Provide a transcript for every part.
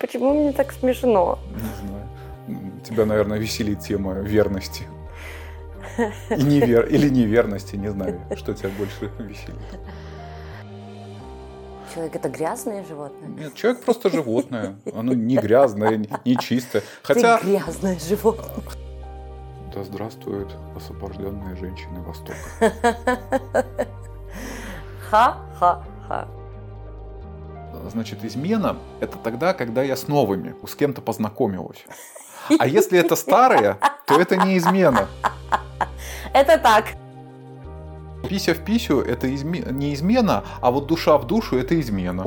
Почему мне так смешно? Не знаю. Тебя, наверное, веселит тема верности. И невер... Или неверности, не знаю, что тебя больше веселит. Человек это грязное животное? Нет, человек просто животное. Оно не грязное, не чистое. Хотя... Ты грязное животное. Да здравствуют освобожденные женщины Востока. Ха-ха-ха. Значит, измена – это тогда, когда я с новыми, с кем-то познакомилась. А если это старые, то это не измена. Это так. Пися в писю – это изме... не измена, а вот душа в душу – это измена.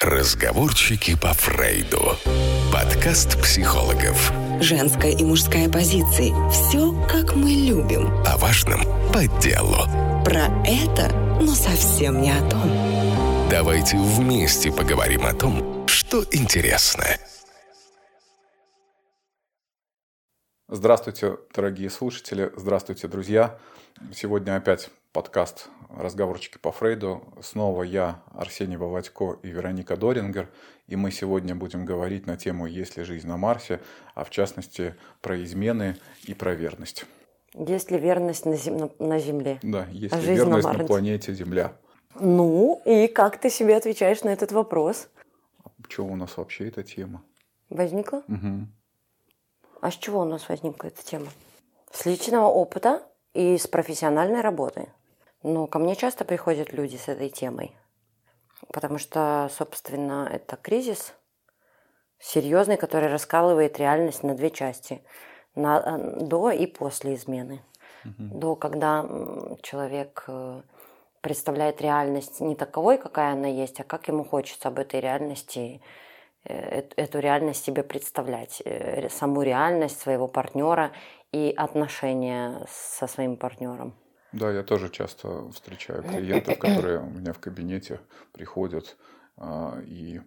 Разговорчики по Фрейду. Подкаст психологов. Женская и мужская позиции. Все, как мы любим. О важном по делу. Про это, но совсем не о том. Давайте вместе поговорим о том, что интересно. Здравствуйте, дорогие слушатели. Здравствуйте, друзья. Сегодня опять подкаст «Разговорчики по Фрейду». Снова я, Арсений Володько и Вероника Дорингер. И мы сегодня будем говорить на тему «Есть ли жизнь на Марсе?», а в частности про измены и про верность. Есть ли верность на, зем... на Земле? Да, есть а ли верность на, на планете Земля? Ну, и как ты себе отвечаешь на этот вопрос? А чего у нас вообще эта тема? Возникла? Угу. А с чего у нас возникла эта тема? С личного опыта и с профессиональной работы. Но ко мне часто приходят люди с этой темой, потому что, собственно, это кризис серьезный, который раскалывает реальность на две части на, э, до и после измены. Угу. До, когда человек э, представляет реальность не таковой, какая она есть, а как ему хочется об этой реальности э, эту реальность себе представлять, саму реальность своего партнера и отношения со своим партнером. Да, я тоже часто встречаю клиентов, которые у меня в кабинете приходят, а, и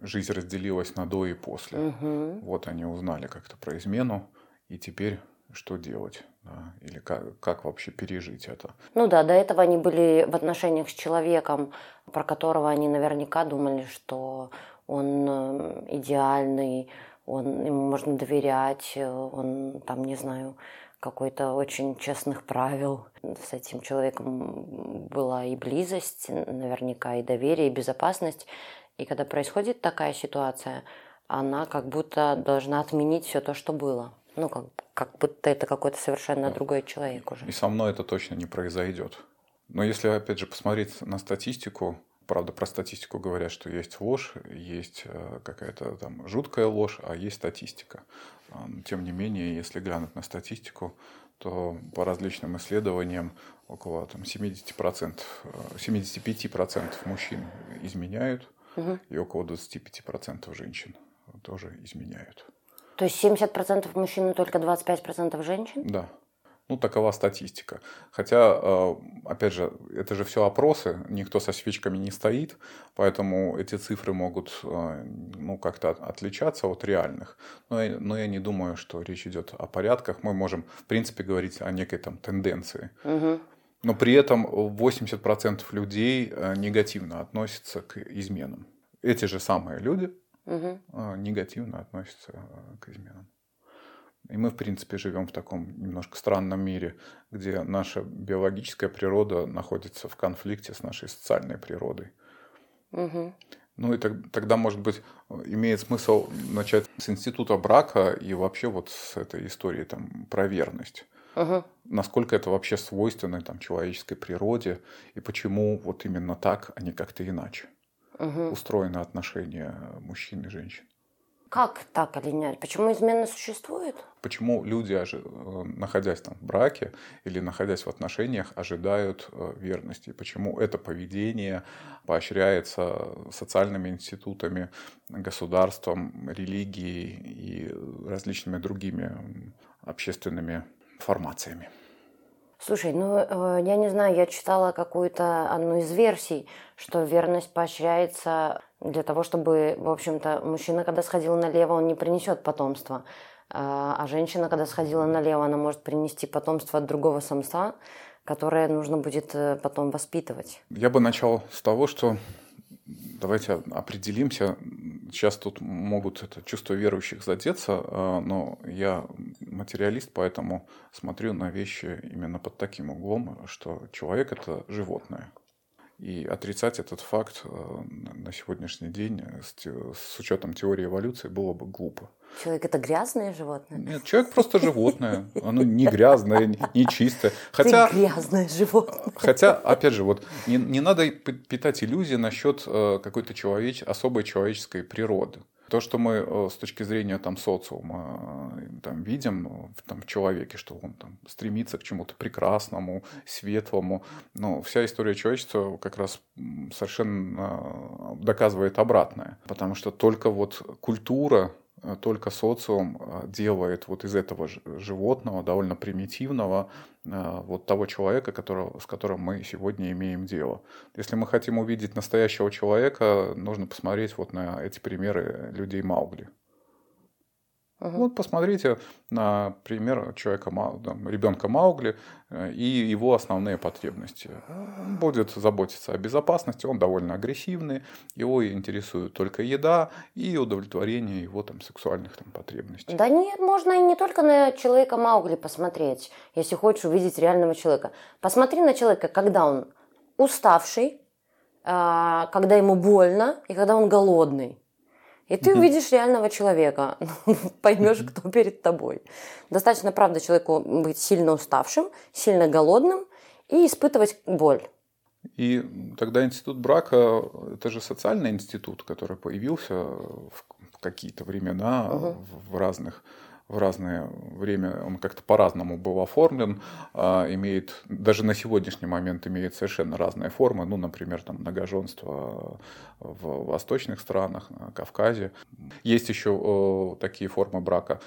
жизнь разделилась на до и после. Угу. Вот они узнали как-то про измену, и теперь что делать? Да? Или как, как вообще пережить это? Ну да, до этого они были в отношениях с человеком, про которого они наверняка думали, что он э, идеальный, он, ему можно доверять, он там, не знаю, какой-то очень честных правил. С этим человеком была и близость, наверняка и доверие, и безопасность. И когда происходит такая ситуация, она как будто должна отменить все то, что было. Ну, как, как будто это какой-то совершенно да. другой человек уже. И со мной это точно не произойдет. Но если, опять же, посмотреть на статистику, правда, про статистику говорят, что есть ложь, есть э, какая-то там жуткая ложь, а есть статистика. А, тем не менее, если глянуть на статистику, то по различным исследованиям около там, 70%, 75% э, мужчин изменяют, угу. и около 25% женщин тоже изменяют. То есть 70% мужчин и только 25% женщин? Да. Ну, такова статистика. Хотя, э, опять же, это же все опросы, никто со свечками не стоит, поэтому эти цифры могут э, ну, как-то отличаться от реальных. Но, но я не думаю, что речь идет о порядках. Мы можем, в принципе, говорить о некой там тенденции. Угу. Но при этом 80% людей э, негативно относятся к изменам. Эти же самые люди угу. негативно относятся к изменам. И мы, в принципе, живем в таком немножко странном мире, где наша биологическая природа находится в конфликте с нашей социальной природой. Угу. Ну и так, тогда, может быть, имеет смысл начать с института брака и вообще вот с этой истории там, про верность. Угу. Насколько это вообще свойственно там, человеческой природе и почему вот именно так, а не как-то иначе угу. устроено отношение мужчин и женщин. Как так или нет? Почему измена существует? Почему люди, э, находясь там в браке или находясь в отношениях, ожидают э, верности? Почему это поведение поощряется социальными институтами, государством, религией и различными другими общественными формациями? Слушай, ну э, я не знаю, я читала какую-то одну из версий, что верность поощряется для того, чтобы, в общем-то, мужчина, когда сходил налево, он не принесет потомство. А, а женщина, когда сходила налево, она может принести потомство от другого самца, которое нужно будет э, потом воспитывать. Я бы начал с того, что давайте определимся. Сейчас тут могут это чувство верующих задеться, э, но я материалист, поэтому смотрю на вещи именно под таким углом, что человек это животное. И отрицать этот факт э, на сегодняшний день с, с учетом теории эволюции было бы глупо. Человек это грязное животное? Нет, человек просто животное. Оно не грязное, не чистое. Хотя, Ты грязное животное. Хотя, опять же, вот не, не надо питать иллюзии насчет э, какой-то человеч, особой человеческой природы. То, что мы э, с точки зрения там, социума э, там, видим там, в человеке, что он там, стремится к чему-то прекрасному, светлому, ну, вся история человечества как раз совершенно доказывает обратное. Потому что только вот культура Э, только социум э, делает вот из этого животного, довольно примитивного, э, вот того человека, которого, с которым мы сегодня имеем дело. Если мы хотим увидеть настоящего человека, нужно посмотреть вот на эти примеры людей Маугли. Угу. Вот посмотрите на пример человека, там, ребенка Маугли э, и его основные потребности. Он будет заботиться о безопасности, он довольно агрессивный, его интересует только еда и удовлетворение его там, сексуальных там, потребностей. Да нет, можно и не только на человека Маугли посмотреть, если хочешь увидеть реального человека. Посмотри на человека, когда он уставший, а, когда ему больно и когда он голодный. И ты увидишь реального человека, поймешь, кто перед тобой. Достаточно, правда, человеку быть сильно уставшим, сильно голодным и испытывать боль. И тогда институт брака – это же социальный институт, который появился в какие-то времена угу. в разных в разное время он как-то по-разному был оформлен, а, имеет, даже на сегодняшний момент имеет совершенно разные формы, ну, например, там многоженство в восточных странах, на Кавказе. Есть еще такие формы брака,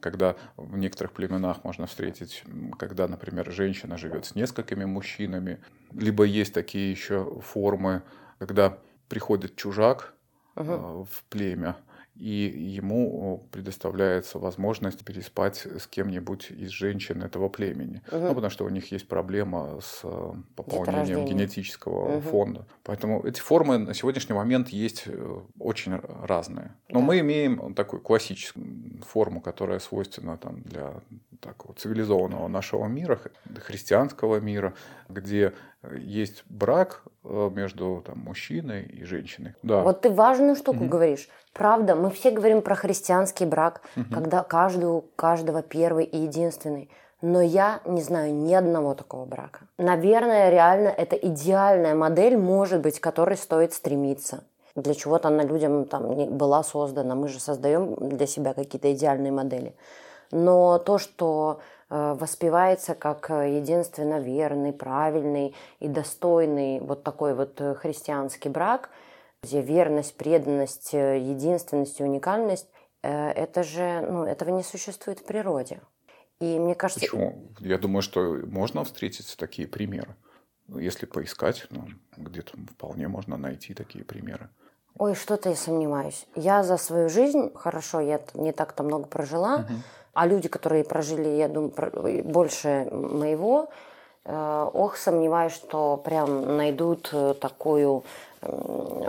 когда в некоторых племенах можно встретить, когда, например, женщина живет с несколькими мужчинами, либо есть такие еще формы, когда приходит чужак uh-huh. в племя, и ему предоставляется возможность переспать с кем-нибудь из женщин этого племени. Угу. Ну, потому что у них есть проблема с э, пополнением генетического угу. фонда. Поэтому эти формы на сегодняшний момент есть э, очень разные. Но да. мы имеем такую классическую форму, которая свойственна там, для такого цивилизованного нашего мира, христианского мира, где есть брак э, между там, мужчиной и женщиной. Да. Вот ты важную штуку угу. говоришь. Правда, мы все говорим про христианский брак, угу. когда каждый у каждого первый и единственный. Но я не знаю ни одного такого брака. Наверное, реально это идеальная модель, может быть, к которой стоит стремиться. Для чего-то она людям там была создана. Мы же создаем для себя какие-то идеальные модели. Но то, что воспевается как э, единственно верный, правильный и достойный вот такой вот э, христианский брак, где верность, преданность, единственность и уникальность, это же, ну, этого не существует в природе. И мне кажется... Почему? Я думаю, что можно встретить такие примеры. Если поискать, ну, где-то вполне можно найти такие примеры. Ой, что-то я сомневаюсь. Я за свою жизнь, хорошо, я не так-то много прожила, угу. А люди, которые прожили, я думаю, больше моего, э, ох, сомневаюсь, что прям найдут э, такую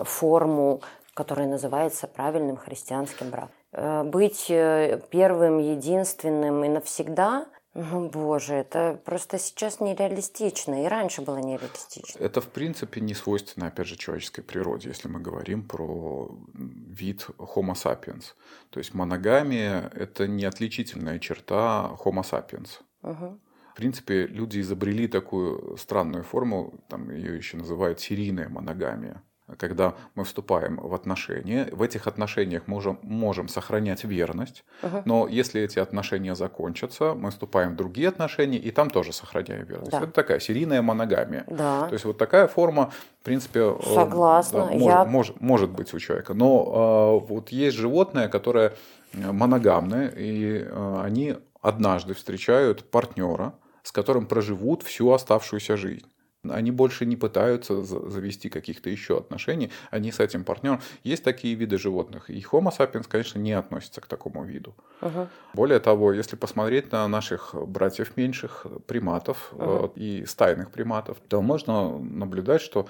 форму, которая называется правильным христианским браком. Э, быть первым, единственным и навсегда ну, боже, это просто сейчас нереалистично, и раньше было нереалистично. Это, в принципе, не свойственно, опять же, человеческой природе, если мы говорим про вид Homo sapiens. То есть моногамия – это не отличительная черта Homo sapiens. Угу. В принципе, люди изобрели такую странную форму, там ее еще называют серийная моногамия когда мы вступаем в отношения, в этих отношениях можем, можем сохранять верность, uh но если эти отношения закончатся, мы вступаем в другие отношения, и там тоже сохраняем верность. Да. Это такая серийная моногамия. Да. То есть вот такая форма, в принципе, э, Согласна. Да, может, Я... может, может быть у человека. Но э, вот есть животные, которые моногамны, и э, они однажды встречают партнера, с которым проживут всю оставшуюся жизнь. Они больше не пытаются завести каких-то еще отношений, они с этим партнером. Есть такие виды животных, и Homo sapiens, конечно, не относится к такому виду. Угу. Более того, если посмотреть на наших братьев меньших, приматов угу. и стайных приматов, то можно наблюдать, что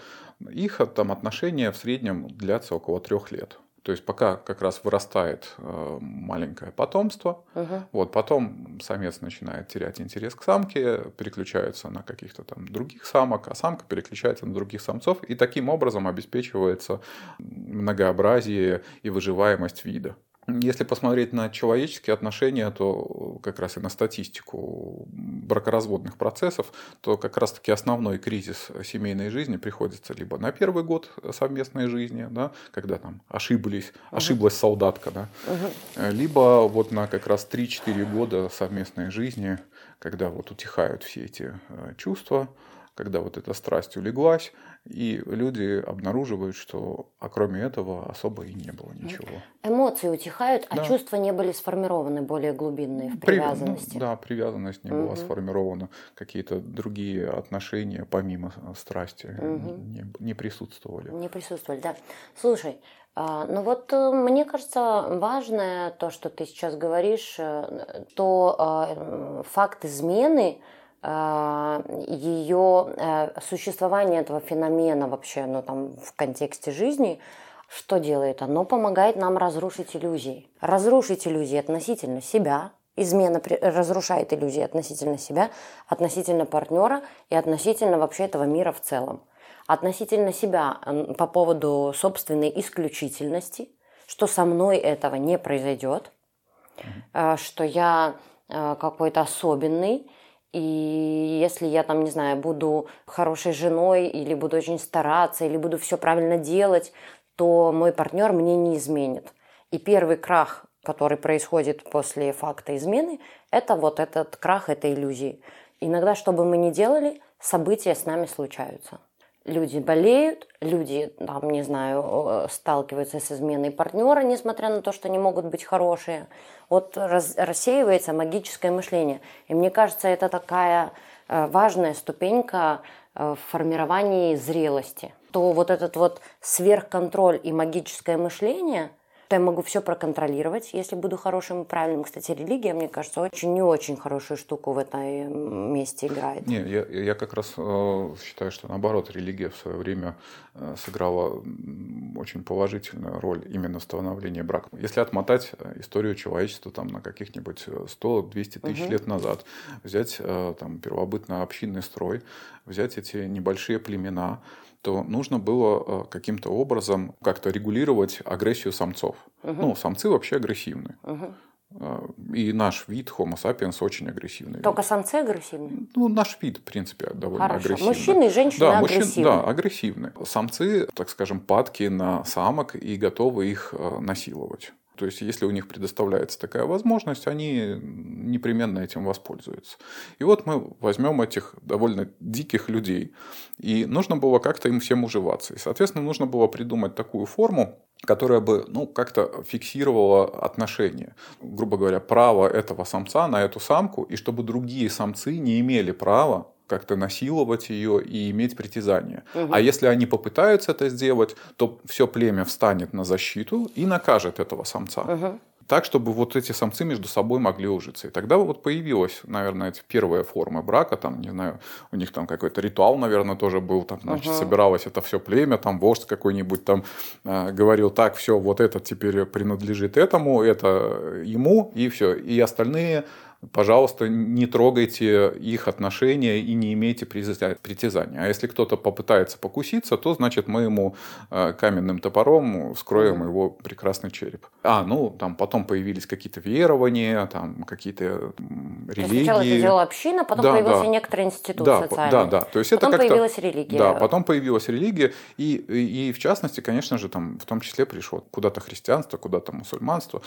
их там отношения в среднем длятся около трех лет. То есть пока как раз вырастает э, маленькое потомство, угу. вот потом самец начинает терять интерес к самке, переключается на каких-то там других самок, а самка переключается на других самцов, и таким образом обеспечивается многообразие и выживаемость вида. Если посмотреть на человеческие отношения, то как раз и на статистику бракоразводных процессов, то как раз-таки основной кризис семейной жизни приходится либо на первый год совместной жизни, да, когда там ошиблись, угу. ошиблась солдатка, да, угу. либо вот на как раз 3-4 года совместной жизни, когда вот утихают все эти э, чувства, когда вот эта страсть улеглась, и люди обнаруживают, что а кроме этого особо и не было ничего. Эмоции утихают, а да. чувства не были сформированы более глубинные в привязанности. При, ну, да, привязанность не угу. была сформирована, какие-то другие отношения помимо страсти угу. не, не присутствовали. Не присутствовали, да. Слушай, а, ну вот э, мне кажется важное то, что ты сейчас говоришь, э, то а, факт измены Э, ее э, существование этого феномена вообще, ну там в контексте жизни, что делает? Оно помогает нам разрушить иллюзии. Разрушить иллюзии относительно себя, измена разрушает иллюзии относительно себя, относительно партнера и относительно вообще этого мира в целом. Относительно себя по поводу собственной исключительности, что со мной этого не произойдет, э, что я какой-то особенный, и если я там, не знаю, буду хорошей женой или буду очень стараться, или буду все правильно делать, то мой партнер мне не изменит. И первый крах, который происходит после факта измены, это вот этот крах этой иллюзии. Иногда, что бы мы ни делали, события с нами случаются люди болеют, люди, там, не знаю, э, сталкиваются с изменой партнера, несмотря на то, что не могут быть хорошие. Вот раз, рассеивается магическое мышление. И мне кажется, это такая э, важная ступенька э, в формировании зрелости. То вот этот вот сверхконтроль и магическое мышление – то я могу все проконтролировать, если буду хорошим и правильным. Кстати, религия, мне кажется, очень не очень хорошую штуку в этой месте играет. Не, я, я как раз э, считаю, что наоборот, религия в свое время э, сыграла очень положительную роль именно в становлении брака. Если отмотать э, историю человечества там, на каких-нибудь 100-200 тысяч угу. лет назад, взять э, там, первобытно-общинный строй, взять эти небольшие племена, то нужно было э, каким-то образом как-то регулировать агрессию самцов. Угу. Ну, самцы вообще агрессивны. Угу. И наш вид Homo sapiens очень агрессивный. Только вид. самцы агрессивны? Ну, наш вид, в принципе, довольно Хорошо. агрессивный. Мужчины и женщины да, агрессивны. Мужчин, да, агрессивны. Самцы, так скажем, падки на самок и готовы их э, насиловать. То есть, если у них предоставляется такая возможность, они непременно этим воспользуются. И вот мы возьмем этих довольно диких людей. И нужно было как-то им всем уживаться. И, соответственно, нужно было придумать такую форму, которая бы ну, как-то фиксировала отношения. Грубо говоря, право этого самца на эту самку, и чтобы другие самцы не имели права как-то насиловать ее и иметь притязание. Угу. А если они попытаются это сделать, то все племя встанет на защиту и накажет этого самца. Угу. Так, чтобы вот эти самцы между собой могли ужиться. И тогда вот появилась, наверное, эти первые формы брака, там, не знаю, у них там какой-то ритуал, наверное, тоже был, там, значит, uh собиралось это все племя, там вождь какой-нибудь там э, говорил, так, все, вот это теперь принадлежит этому, это ему, и все. И остальные пожалуйста, не трогайте их отношения и не имейте притязания. А если кто-то попытается покуситься, то, значит, мы ему э, каменным топором вскроем его прекрасный череп. А, ну, там потом появились какие-то верования, там какие-то религии. Сначала это делала община, потом да, появился да. некоторый институт да, социальный. Да, да. То есть потом это появилась религия. Да, потом появилась религия. И, и, и в частности, конечно же, там в том числе пришло куда-то христианство, куда-то мусульманство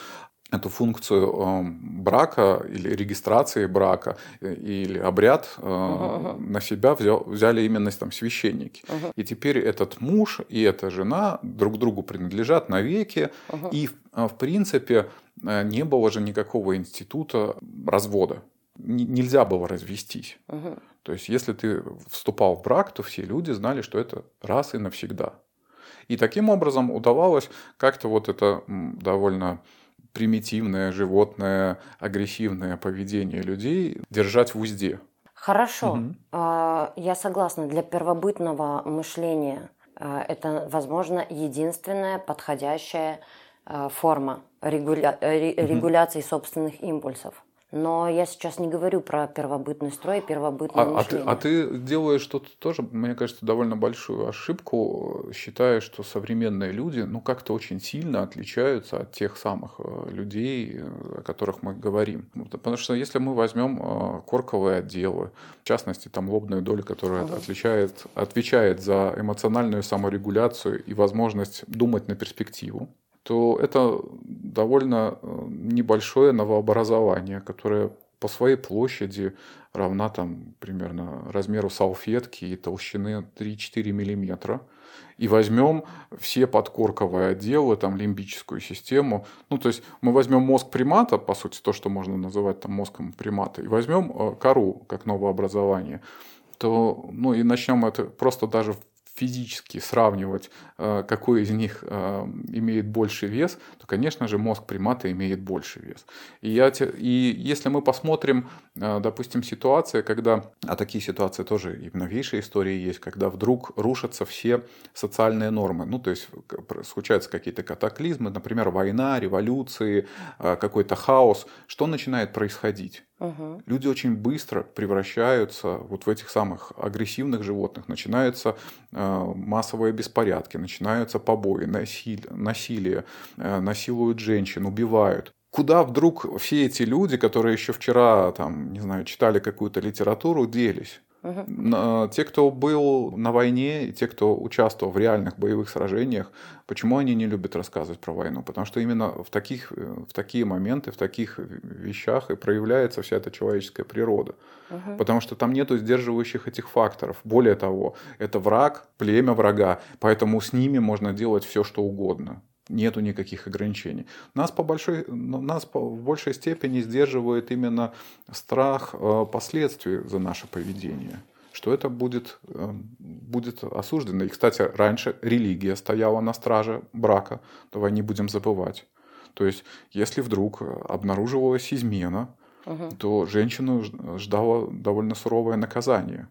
эту функцию э, брака или регистрации брака э, или обряд э, uh-huh. на себя взял, взяли именно там священники. Uh-huh. И теперь этот муж и эта жена друг другу принадлежат навеки. Uh-huh. И в принципе не было же никакого института развода. Нельзя было развестись. Uh-huh. То есть, если ты вступал в брак, то все люди знали, что это раз и навсегда. И таким образом удавалось как-то вот это довольно примитивное, животное, агрессивное поведение людей держать в узде. Хорошо, угу. я согласна. Для первобытного мышления а, это, возможно, единственная подходящая а, форма регуля... регуляции угу. собственных импульсов. Но я сейчас не говорю про первобытный строй, первобытное а, мышление. А ты, а ты делаешь что-то тоже, мне кажется, довольно большую ошибку, считая, что современные люди, ну, как-то очень сильно отличаются от тех самых э, людей, о которых мы говорим. Потому что если мы возьмем э, корковые отделы, в частности, там лобную долю, которая угу. отличает, отвечает за эмоциональную саморегуляцию и возможность думать на перспективу, то это довольно э, небольшое новообразование, которое по своей площади равна там примерно размеру салфетки и толщины 3-4 миллиметра. И возьмем все подкорковые отделы, там лимбическую систему. Ну, то есть мы возьмем мозг примата, по сути, то, что можно называть там мозгом примата, и возьмем э, кору как новообразование то, ну, и начнем это просто даже физически сравнивать, э, какой из них э, имеет больше вес, то, конечно же, мозг примата имеет больше вес. И, я, и если мы посмотрим, э, допустим, ситуация, когда, а такие ситуации тоже и в новейшей истории есть, когда вдруг рушатся все социальные нормы, ну, то есть случаются какие-то катаклизмы, например, война, революции, какой-то хаос, что начинает происходить? Угу. Люди очень быстро превращаются вот в этих самых агрессивных животных. Начинаются э, массовые беспорядки, начинаются побои, насилие, насилие э, насилуют женщин, убивают. Куда вдруг все эти люди, которые еще вчера, там, не знаю, читали какую-то литературу, делись? Угу. Те, кто был на войне, и те, кто участвовал в реальных боевых сражениях, почему они не любят рассказывать про войну? Потому что именно в, таких, в такие моменты, в таких вещах и проявляется вся эта человеческая природа. Угу. Потому что там нету сдерживающих этих факторов. Более того, это враг, племя врага, поэтому с ними можно делать все, что угодно нету никаких ограничений. Нас, по большой, нас по, в большей степени сдерживает именно страх э, последствий за наше поведение что это будет, э, будет осуждено. И, кстати, раньше религия стояла на страже брака, давай не будем забывать. То есть, если вдруг обнаруживалась измена, угу. то женщину ждало довольно суровое наказание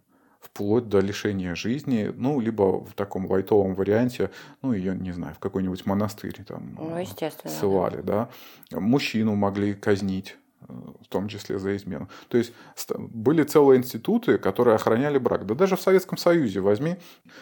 вплоть до лишения жизни, ну, либо в таком лайтовом варианте, ну, ее, не знаю, в какой-нибудь монастырь там ну, ссылали, да. да. Мужчину могли казнить в том числе за измену. То есть были целые институты, которые охраняли брак. Да даже в Советском Союзе возьми.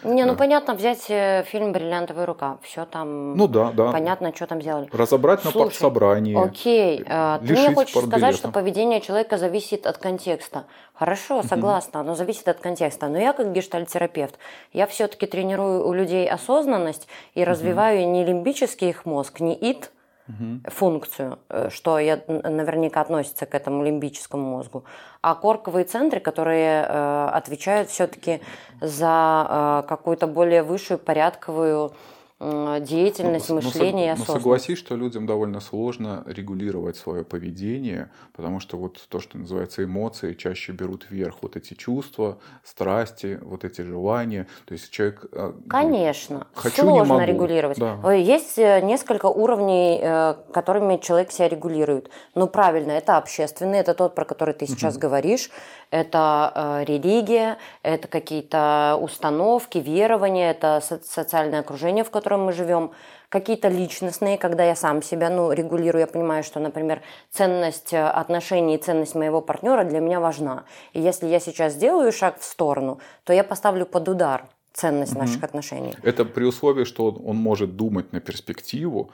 Не, ну да. понятно, взять э, фильм «Бриллиантовая рука». Все там ну, да, да. понятно, что там сделали. Разобрать Слушай, на партсобрании. Окей, э, ты мне хочешь сказать, что поведение человека зависит от контекста. Хорошо, согласна, оно зависит от контекста. Но я как гештальтерапевт, я все-таки тренирую у людей осознанность и развиваю не лимбический их мозг, не ид, угу. функцию, э, что я, наверняка относится к этому лимбическому мозгу, а корковые центры, которые э, отвечают все-таки за э, какую-то более высшую порядковую деятельность, но, мышление но, и осознанность. Но согласись, что людям довольно сложно регулировать свое поведение, потому что вот то, что называется эмоции, чаще берут вверх вот эти чувства, страсти, вот эти желания. То есть человек... Э, Конечно, Хочу, сложно регулировать. Да. Есть э, несколько уровней, э, которыми человек себя регулирует. Ну, правильно, это общественный, это тот, про который ты сейчас угу. говоришь это э, религия, это какие-то установки, верования, это социальное окружение, в котором мы живем, какие-то личностные, когда я сам себя ну, регулирую, я понимаю, что, например, ценность э, отношений и ценность моего партнера для меня важна. И если я сейчас сделаю шаг в сторону, то я поставлю под удар ценность угу. наших отношений. Это при условии, что он, он может думать на перспективу,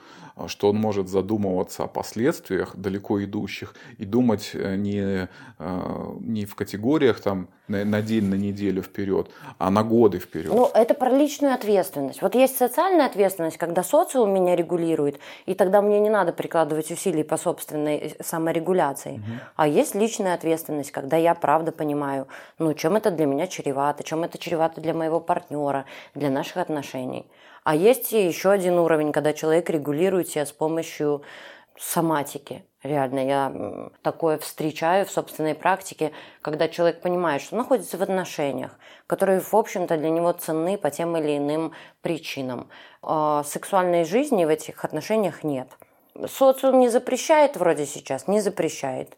что он может задумываться о последствиях далеко идущих и думать э, не, э, не в категориях там на, на день, на неделю вперед, а на годы вперед. Ну, это про личную ответственность. Вот есть социальная ответственность, когда социум меня регулирует, и тогда мне не надо прикладывать усилий по собственной э, саморегуляции. Угу. А есть личная ответственность, когда я правда понимаю, ну, чем это для меня чревато, чем это чревато для моего партнера, для наших отношений. А есть еще один уровень, когда человек регулирует себя с помощью соматики. Реально, я такое встречаю в собственной практике, когда человек понимает, что находится в отношениях, которые, в общем-то, для него ценны по тем или иным причинам. А сексуальной жизни в этих отношениях нет. Социум не запрещает вроде сейчас, не запрещает.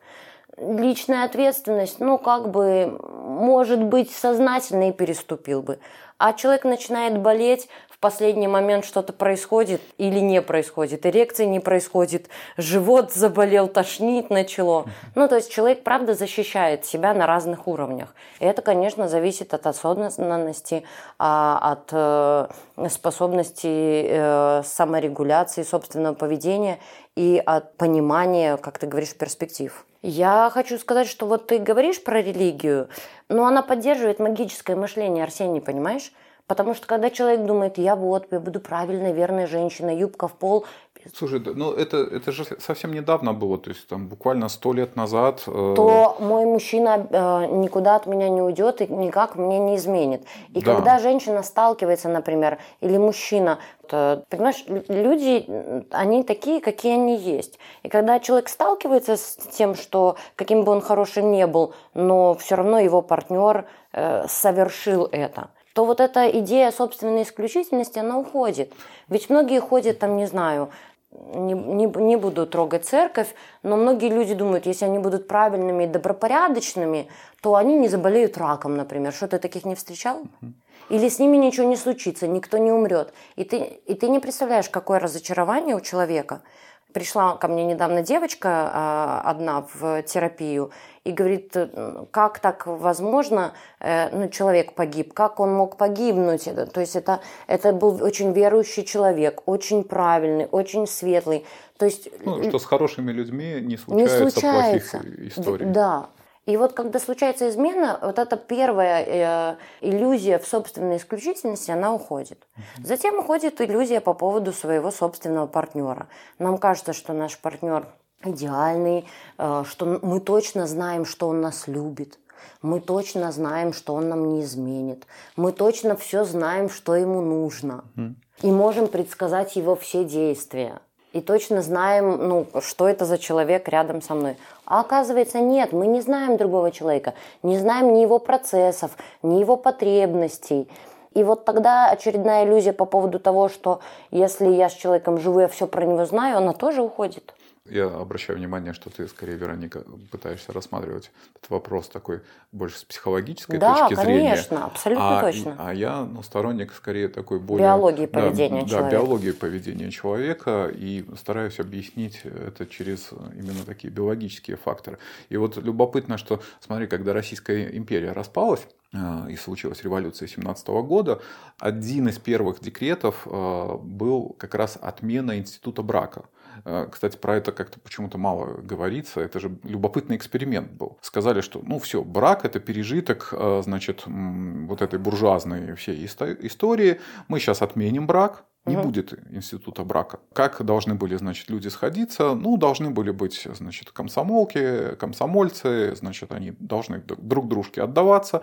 Личная ответственность, ну, как бы, может быть, сознательно и переступил бы. А человек начинает болеть, последний момент что-то происходит или не происходит, эрекции не происходит, живот заболел, тошнить начало. Ну, то есть человек, правда, защищает себя на разных уровнях. И это, конечно, зависит от осознанности, а, от э, способности э, саморегуляции собственного поведения и от понимания, как ты говоришь, перспектив. Я хочу сказать, что вот ты говоришь про религию, но она поддерживает магическое мышление, Арсений, понимаешь? Потому что когда человек думает, я вот, я буду правильной, верной женщиной, юбка в пол. Слушай, ну это, это же совсем недавно было, то есть там буквально сто лет назад. Э... То мой мужчина э, никуда от меня не уйдет и никак мне не изменит. И да. когда женщина сталкивается, например, или мужчина, то, понимаешь, люди, они такие, какие они есть. И когда человек сталкивается с тем, что каким бы он хорошим не был, но все равно его партнер э, совершил это то вот эта идея собственной исключительности, она уходит. Ведь многие ходят там, не знаю, не, не, не буду трогать церковь, но многие люди думают, если они будут правильными и добропорядочными, то они не заболеют раком, например. Что ты таких не встречал? Или с ними ничего не случится, никто не умрет. И ты, и ты не представляешь, какое разочарование у человека. Пришла ко мне недавно девочка а, одна в терапию, и говорит, э, как так возможно, э, ну, человек погиб, как он мог погибнуть? То есть это, это был очень верующий человек, очень правильный, очень светлый. То есть, ну, что с хорошими людьми не случается, не случается. плохих историй. Да. И вот когда случается измена, вот эта первая э, иллюзия в собственной исключительности, она уходит. Затем уходит иллюзия по поводу своего собственного партнера. Нам кажется, что наш партнер идеальный, э, что мы точно знаем, что он нас любит. Мы точно знаем, что он нам не изменит. Мы точно все знаем, что ему нужно. И можем предсказать его все действия. И точно знаем, ну, что это за человек рядом со мной. А оказывается, нет, мы не знаем другого человека, не знаем ни его процессов, ни его потребностей. И вот тогда очередная иллюзия по поводу того, что если я с человеком живу, я все про него знаю, она тоже уходит. Я обращаю внимание, что ты, скорее, Вероника, пытаешься рассматривать этот вопрос такой больше с психологической да, точки зрения. Да, конечно, абсолютно а, точно. А я ну, сторонник, скорее, такой более... Биологии поведения да, человека. Да, биологии поведения человека, и стараюсь объяснить это через именно такие биологические факторы. И вот любопытно, что, смотри, когда Российская империя распалась, э, и случилась революция 17 года, один из первых декретов э, был как раз отмена института брака. Э, кстати, про это как-то почему-то мало говорится. Это же любопытный эксперимент был. Сказали, что ну все, брак это пережиток, э, значит, вот этой буржуазной всей истории. Мы сейчас отменим брак, не угу. будет института брака. Как должны были, значит, люди сходиться? Ну, должны были быть, значит, комсомолки, комсомольцы, значит, они должны друг дружке отдаваться.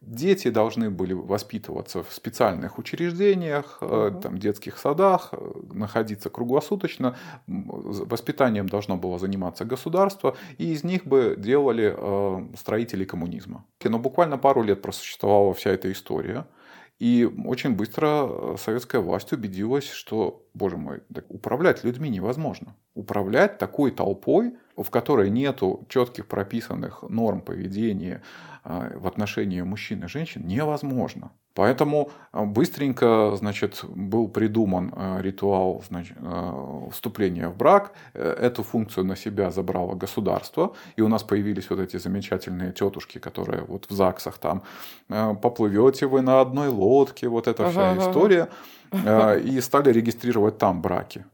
Дети должны были воспитываться в специальных учреждениях, угу. там, детских садах, э, находиться круглосуточно. Воспитанием должно было заниматься государство, и из них бы делали э, строители коммунизма. Но буквально пару лет просуществовала вся эта история. И очень быстро советская власть убедилась, что, боже мой, управлять людьми невозможно. Управлять такой толпой, в которой нету четких прописанных норм поведения в отношении мужчин и женщин, невозможно. Поэтому а, быстренько значит, был придуман а, ритуал значит, а, вступления в брак. Э, эту функцию на себя забрало государство. И у нас появились вот эти замечательные тетушки, которые вот в ЗАГСах там поплывете вы на одной лодке, вот эта вся ага, история. И стали регистрировать там браки.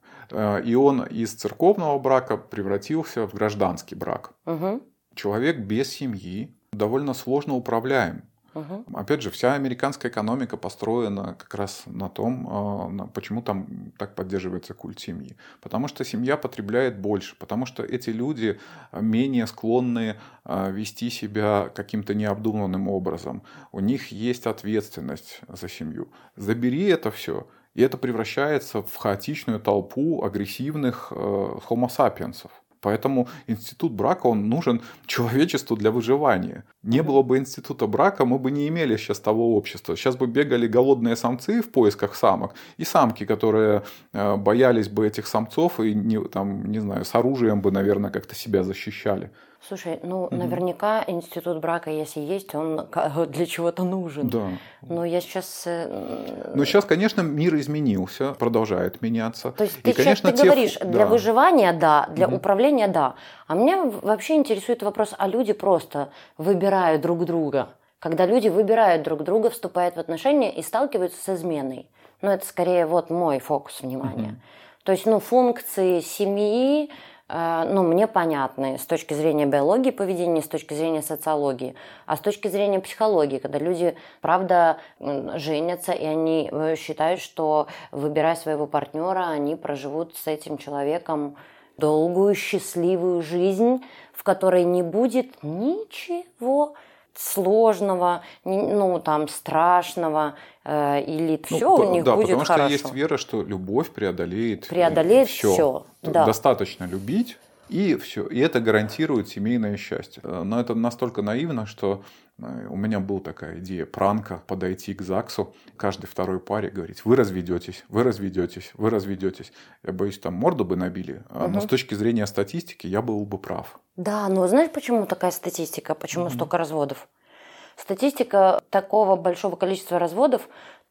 И он из церковного брака превратился в гражданский брак. Угу. Человек без семьи довольно сложно управляем. Угу. Опять же, вся американская экономика построена как раз на том, а, почему там так поддерживается культ семьи. Потому что семья потребляет больше, потому что эти люди менее склонны а, вести себя каким-то необдуманным образом. У них есть ответственность за семью. Забери это все, и это превращается в хаотичную толпу агрессивных э, homo sapiensов. Поэтому институт брака, он нужен человечеству для выживания. Не было бы института брака, мы бы не имели сейчас того общества. Сейчас бы бегали голодные самцы в поисках самок и самки, которые э, боялись бы этих самцов и, не, там, не знаю, с оружием бы, наверное, как-то себя защищали. Слушай, ну угу. наверняка институт брака, если есть, он для чего-то нужен. Да. Но я сейчас. Э, Но сейчас, конечно, мир изменился, продолжает меняться. То есть и, ты конечно, сейчас ты те... говоришь, да. для выживания да, для угу. управления да. А меня вообще интересует вопрос, а люди просто выбирают друг друга. Когда люди выбирают друг друга, вступают в отношения и сталкиваются с изменой. Ну, это скорее вот мой фокус внимания. Угу. То есть, ну, функции семьи, ну, мне понятны с точки зрения биологии поведения, с точки зрения социологии, а с точки зрения психологии, когда люди, правда, женятся, и они э, считают, что, выбирая своего партнера, они проживут с этим человеком долгую, счастливую жизнь, в которой не будет ничего сложного, ну там страшного, э, или ну, все у них да, будет потому хорошо. что есть вера, что любовь преодолеет, преодолеет все. все. Да. Достаточно любить и все. И это гарантирует семейное счастье. Э, но это настолько наивно, что у меня была такая идея пранка подойти к ЗАГСу, каждой второй паре говорить, вы разведетесь, вы разведетесь, вы разведетесь. Я боюсь, там морду бы набили, угу. но с точки зрения статистики я был бы прав. Да, но знаешь, почему такая статистика, почему mm-hmm. столько разводов? Статистика такого большого количества разводов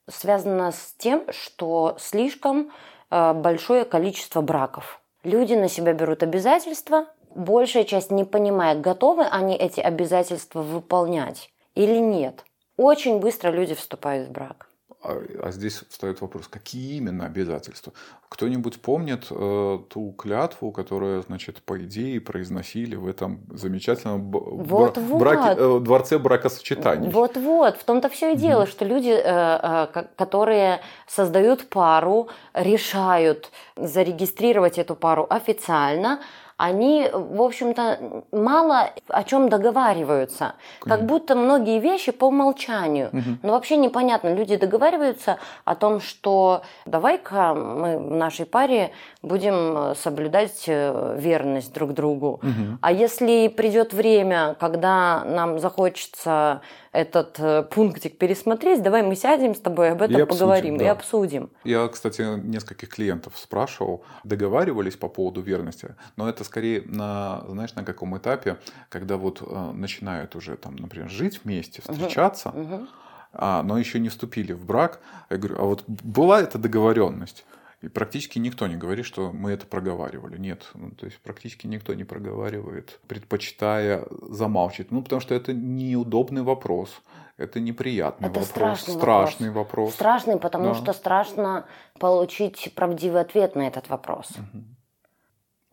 связана с тем, что слишком э, большое количество браков. Люди на себя берут обязательства, большая часть не понимает, готовы они эти обязательства выполнять или нет. Очень быстро люди вступают в брак. А, а здесь встает вопрос, какие именно обязательства? Кто-нибудь помнит э, ту клятву, которую, значит, по идее произносили в этом замечательном вот, бра- вот. Браке, э, дворце бракосочетаний? Вот-вот, в том-то все и дело, mm-hmm. что люди, э, э, которые создают пару, решают зарегистрировать эту пару официально, они, в общем-то, мало о чем договариваются. Конечно. Как будто многие вещи по умолчанию. Угу. Но вообще непонятно. Люди договариваются о том, что давай-ка мы в нашей паре будем соблюдать э, верность друг другу. Угу. А если придет время, когда нам захочется этот э, пунктик пересмотреть, давай мы сядем с тобой об этом и поговорим да. и обсудим. Я, кстати, нескольких клиентов спрашивал, договаривались по поводу верности, но это скорее на, знаешь, на каком этапе, когда вот э, начинают уже там, например, жить вместе, встречаться, угу. а, но еще не вступили в брак. Я говорю, а вот была эта договоренность? И практически никто не говорит, что мы это проговаривали. Нет. Ну, то есть практически никто не проговаривает, предпочитая замалчивать. Ну, потому что это неудобный вопрос. Это неприятный это вопрос. Страшный, страшный вопрос. вопрос. Страшный, потому да. что страшно получить правдивый ответ на этот вопрос. Угу.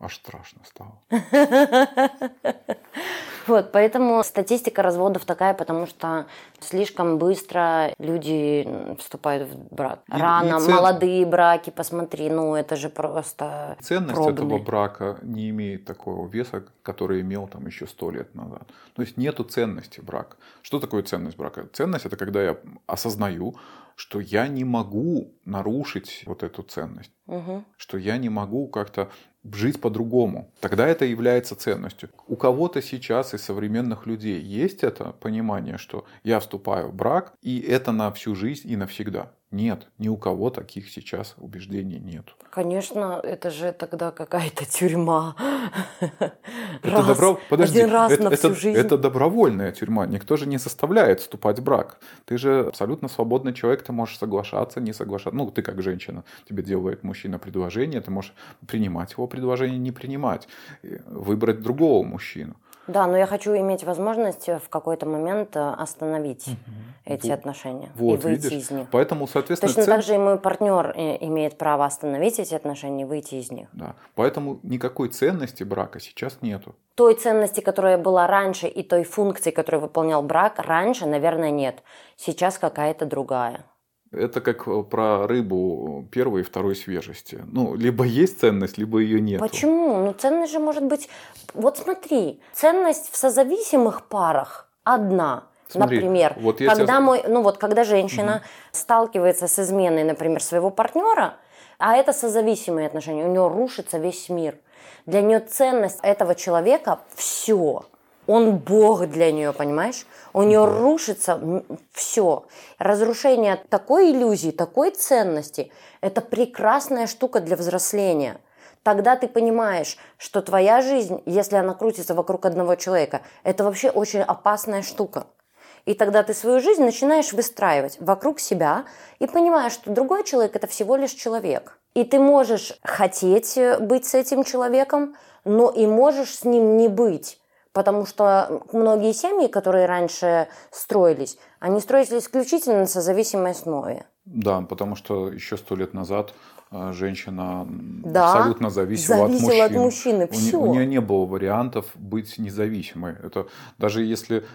Аж страшно стало. Вот, поэтому статистика разводов такая, потому что слишком быстро люди вступают в брак. И, Рано, и цен... молодые браки, посмотри, ну это же просто Ценность пробный. этого брака не имеет такого веса, который имел там еще сто лет назад. То есть нету ценности брака. Что такое ценность брака? Ценность это когда я осознаю, что я не могу нарушить вот эту ценность, угу. что я не могу как-то жить по-другому. Тогда это является ценностью. У кого-то сейчас из современных людей есть это понимание, что я вступаю в брак, и это на всю жизнь и навсегда. Нет, ни у кого таких сейчас убеждений нет. Конечно, это же тогда какая-то тюрьма. Это раз, добро... Подожди, один раз это, на всю это, жизнь. Это добровольная тюрьма. Никто же не составляет вступать в брак. Ты же абсолютно свободный человек, ты можешь соглашаться, не соглашаться. Ну, ты как женщина, тебе делает мужчина предложение, ты можешь принимать его предложение, не принимать, выбрать другого мужчину. Да, но я хочу иметь возможность в какой-то момент э, остановить угу. эти вот. отношения вот, и выйти видишь? из них. Поэтому, соответственно, точно цель... так же и мой партнер э, имеет право остановить эти отношения и выйти из них. Да, поэтому никакой ценности брака сейчас нету. Той ценности, которая была раньше, и той функции, которую выполнял брак, раньше, наверное, нет. Сейчас какая-то другая. Это как э, про рыбу первой и второй свежести. Ну, либо есть ценность, либо ее нет. Почему? Ну, ценность же может быть... Вот смотри, ценность в созависимых парах одна. Смотри, например, вот когда, мой, ну вот, когда женщина угу. сталкивается с изменой, например, своего партнера, а это созависимые отношения, у нее рушится весь мир. Для нее ценность этого человека все. Он Бог для нее, понимаешь? У нее рушится все. Разрушение такой иллюзии, такой ценности – это прекрасная штука для взросления. Тогда ты понимаешь, что твоя жизнь, если она крутится вокруг одного человека, это вообще очень опасная штука. И тогда ты свою жизнь начинаешь выстраивать вокруг себя и понимаешь, что другой человек – это всего лишь человек. И ты можешь хотеть быть с этим человеком, но и можешь с ним не быть. Потому что многие семьи, которые раньше строились, они строились исключительно на созависимой основе. Да, потому что еще сто лет назад женщина да, абсолютно зависела, зависела от мужчин. От мужчины. Все. У, у нее не было вариантов быть независимой. Это даже если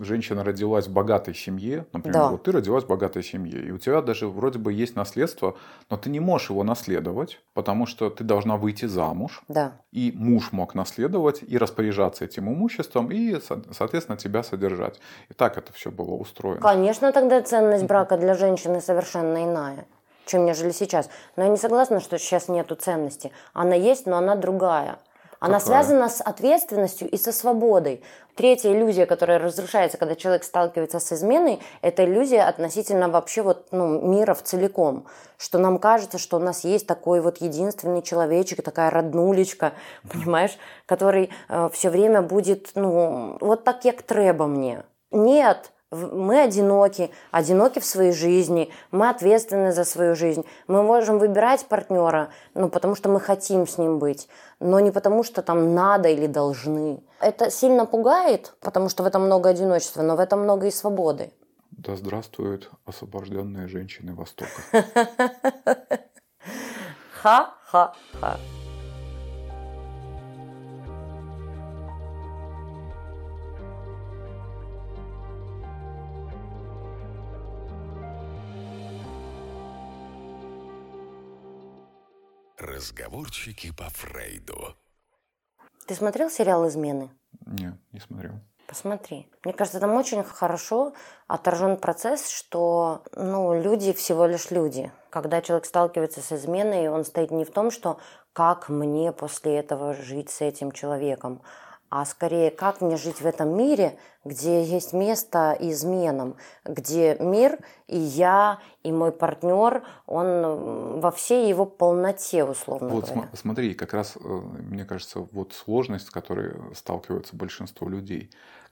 женщина родилась в богатой семье, например, да. вот ты родилась в богатой семье, и у тебя даже вроде бы есть наследство, но ты не можешь его наследовать, потому что ты должна выйти замуж. Да. И муж мог наследовать и распоряжаться этим имуществом, и, соответственно, тебя содержать. И так это все было устроено. Конечно, тогда ценность брака для женщины совершенно иная чем нежели сейчас. Но я не согласна, что сейчас нету ценности. Она есть, но она другая. Она Какая? связана с ответственностью и со свободой. Третья иллюзия, которая разрушается, когда человек сталкивается с изменой, это иллюзия относительно вообще вот, ну, мира в целиком. Что нам кажется, что у нас есть такой вот единственный человечек, такая роднулечка, понимаешь, который э, все время будет, ну, вот так как треба мне. Нет, мы одиноки, одиноки в своей жизни, мы ответственны за свою жизнь. Мы можем выбирать партнера, ну, потому что мы хотим с ним быть, но не потому что там надо или должны. Это сильно пугает, потому что в этом много одиночества, но в этом много и свободы. Да здравствуют освобожденные женщины Востока. Ха-ха-ха. Разговорчики по Фрейду. Ты смотрел сериал «Измены»? Нет, не смотрел. Посмотри. Мне кажется, там очень хорошо отражен процесс, что ну, люди всего лишь люди. Когда человек сталкивается с изменой, он стоит не в том, что как мне после этого жить с этим человеком, а скорее, как мне жить в этом мире, где есть место изменам, где мир и я, и мой партнер, он во всей его полноте, условно вот говоря. Смотри, как раз, э, мне кажется, вот сложность, с которой сталкиваются большинство людей.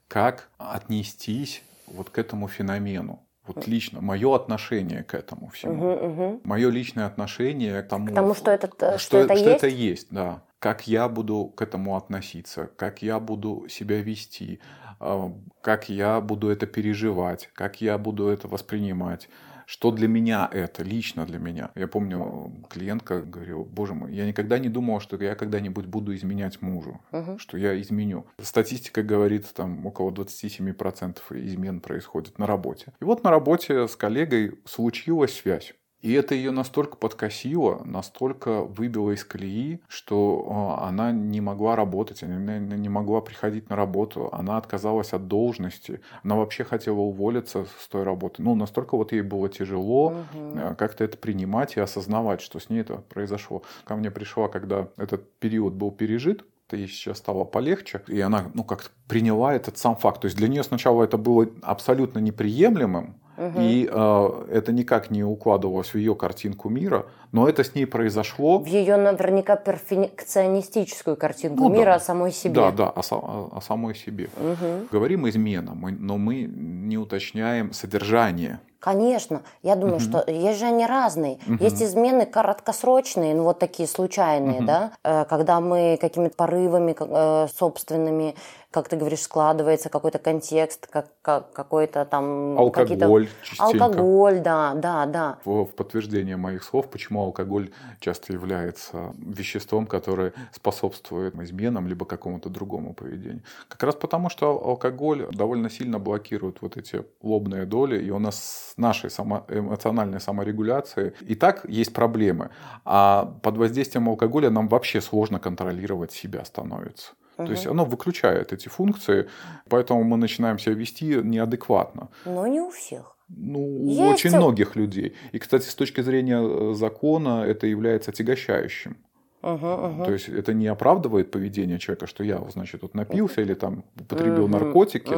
Как отнестись вот к этому феномену? Вот лично мое отношение к этому всему, угу, угу. мое личное отношение к тому, к тому что, это, что, что, это, что есть? это есть, да как я буду к этому относиться, как я буду себя вести, а, как я буду это переживать, как я буду это воспринимать. Что для меня это, лично для меня. Я помню, клиентка говорила, боже мой, я никогда не думала, что я когда-нибудь буду изменять мужу, угу. что я изменю. Статистика говорит, там около 27% измен происходит на работе. И вот на работе с коллегой случилась связь. И это ее настолько подкосило, настолько выбило из колеи, что а, она не могла работать, она не могла приходить на работу, она отказалась от должности, она вообще хотела уволиться с той работы. Ну, настолько вот ей было тяжело угу. как-то это принимать и осознавать, что с ней это произошло. Ко мне пришла, когда этот период был пережит, ей сейчас стало полегче, и она, ну, как-то приняла этот сам факт. То есть для нее сначала это было абсолютно неприемлемым, Угу. И э, это никак не укладывалось в ее картинку мира, но это с ней произошло. В ее наверняка перфекционистическую картинку ну, мира да. о самой себе. Да, да, о, о, о самой себе. Угу. Говорим измена, но мы не уточняем содержание. Конечно, я думаю, угу. что есть же они разные. Угу. Есть измены короткосрочные, ну вот такие случайные, угу. да, э, когда мы какими-то порывами э, собственными как ты говоришь, складывается какой-то контекст, как, как какой-то там... Алкоголь. Алкоголь, да, да, да. В, в подтверждение моих слов, почему алкоголь часто является веществом, которое способствует изменам либо какому-то другому поведению. Как раз потому, что алкоголь довольно сильно блокирует вот эти лобные доли, и у нас с нашей само, эмоциональной саморегуляцией и так есть проблемы. А под воздействием алкоголя нам вообще сложно контролировать себя становится. Угу. То есть оно выключает эти функции, поэтому мы начинаем себя вести неадекватно. Но не у всех. Ну, у очень многих людей. И, кстати, с точки зрения э, закона это является отягощающим. То есть это не оправдывает поведение человека, что я, значит, вот напился или там употребил наркотики,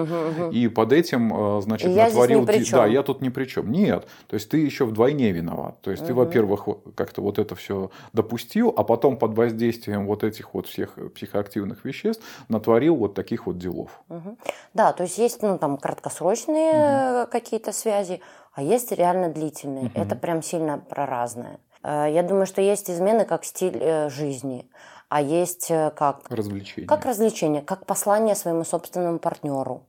и под этим, э, значит, я здесь натворил... Да, я тут ни при чем. Нет. То есть ты еще вдвойне виноват. То есть ты, во-первых, как-то вот это все допустил, а потом под воздействием вот этих вот всех психоактивных веществ натворил вот таких вот делов. Да, то есть есть ну, там краткосрочные э, какие-то связи, а есть реально длительные. Это прям сильно про разное. Э, Я думаю, что есть измены как стиль э, жизни, а есть э, как Развлечения. Как развлечение, как послание своему собственному партнеру,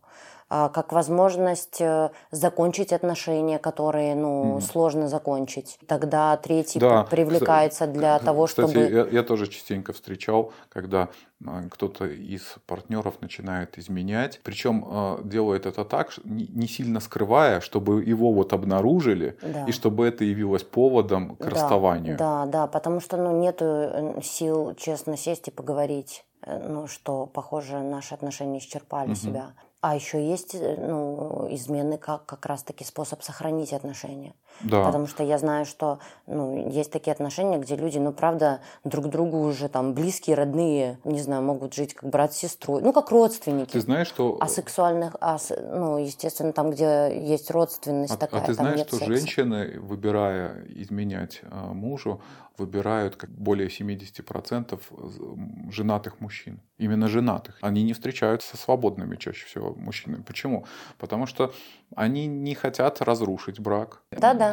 как возможность э, закончить отношения, которые ну, сложно закончить. Тогда третий Да, привлекается для того, Кстати, чтобы... я, я тоже частенько встречал, когда а, кто-то из партнеров начинает изменять, причем а, делает это так, не сильно скрывая, чтобы его вот обнаружили Да. и чтобы это явилось поводом к Да, расставанию. Да, да, потому что ну, нету э, сил честно сесть и поговорить, э, ну, что, похоже, наши отношения исчерпали себя. А еще есть э, ну, измены как, как раз-таки способ сохранить отношения. Да. Потому что я знаю, что ну, есть такие отношения, где люди, ну, правда, друг другу уже там близкие, родные, не знаю, могут жить как брат с сестрой, ну, как родственники. Ты знаешь, что А сексуальных, а, ну, естественно, там, где есть родственность А, такая, а ты знаешь, что секса. женщины, выбирая изменять а, мужу, выбирают как более 70% м, женатых мужчин. Именно женатых. Они не встречаются со свободными чаще всего мужчинами. Почему? Потому что они не хотят разрушить брак.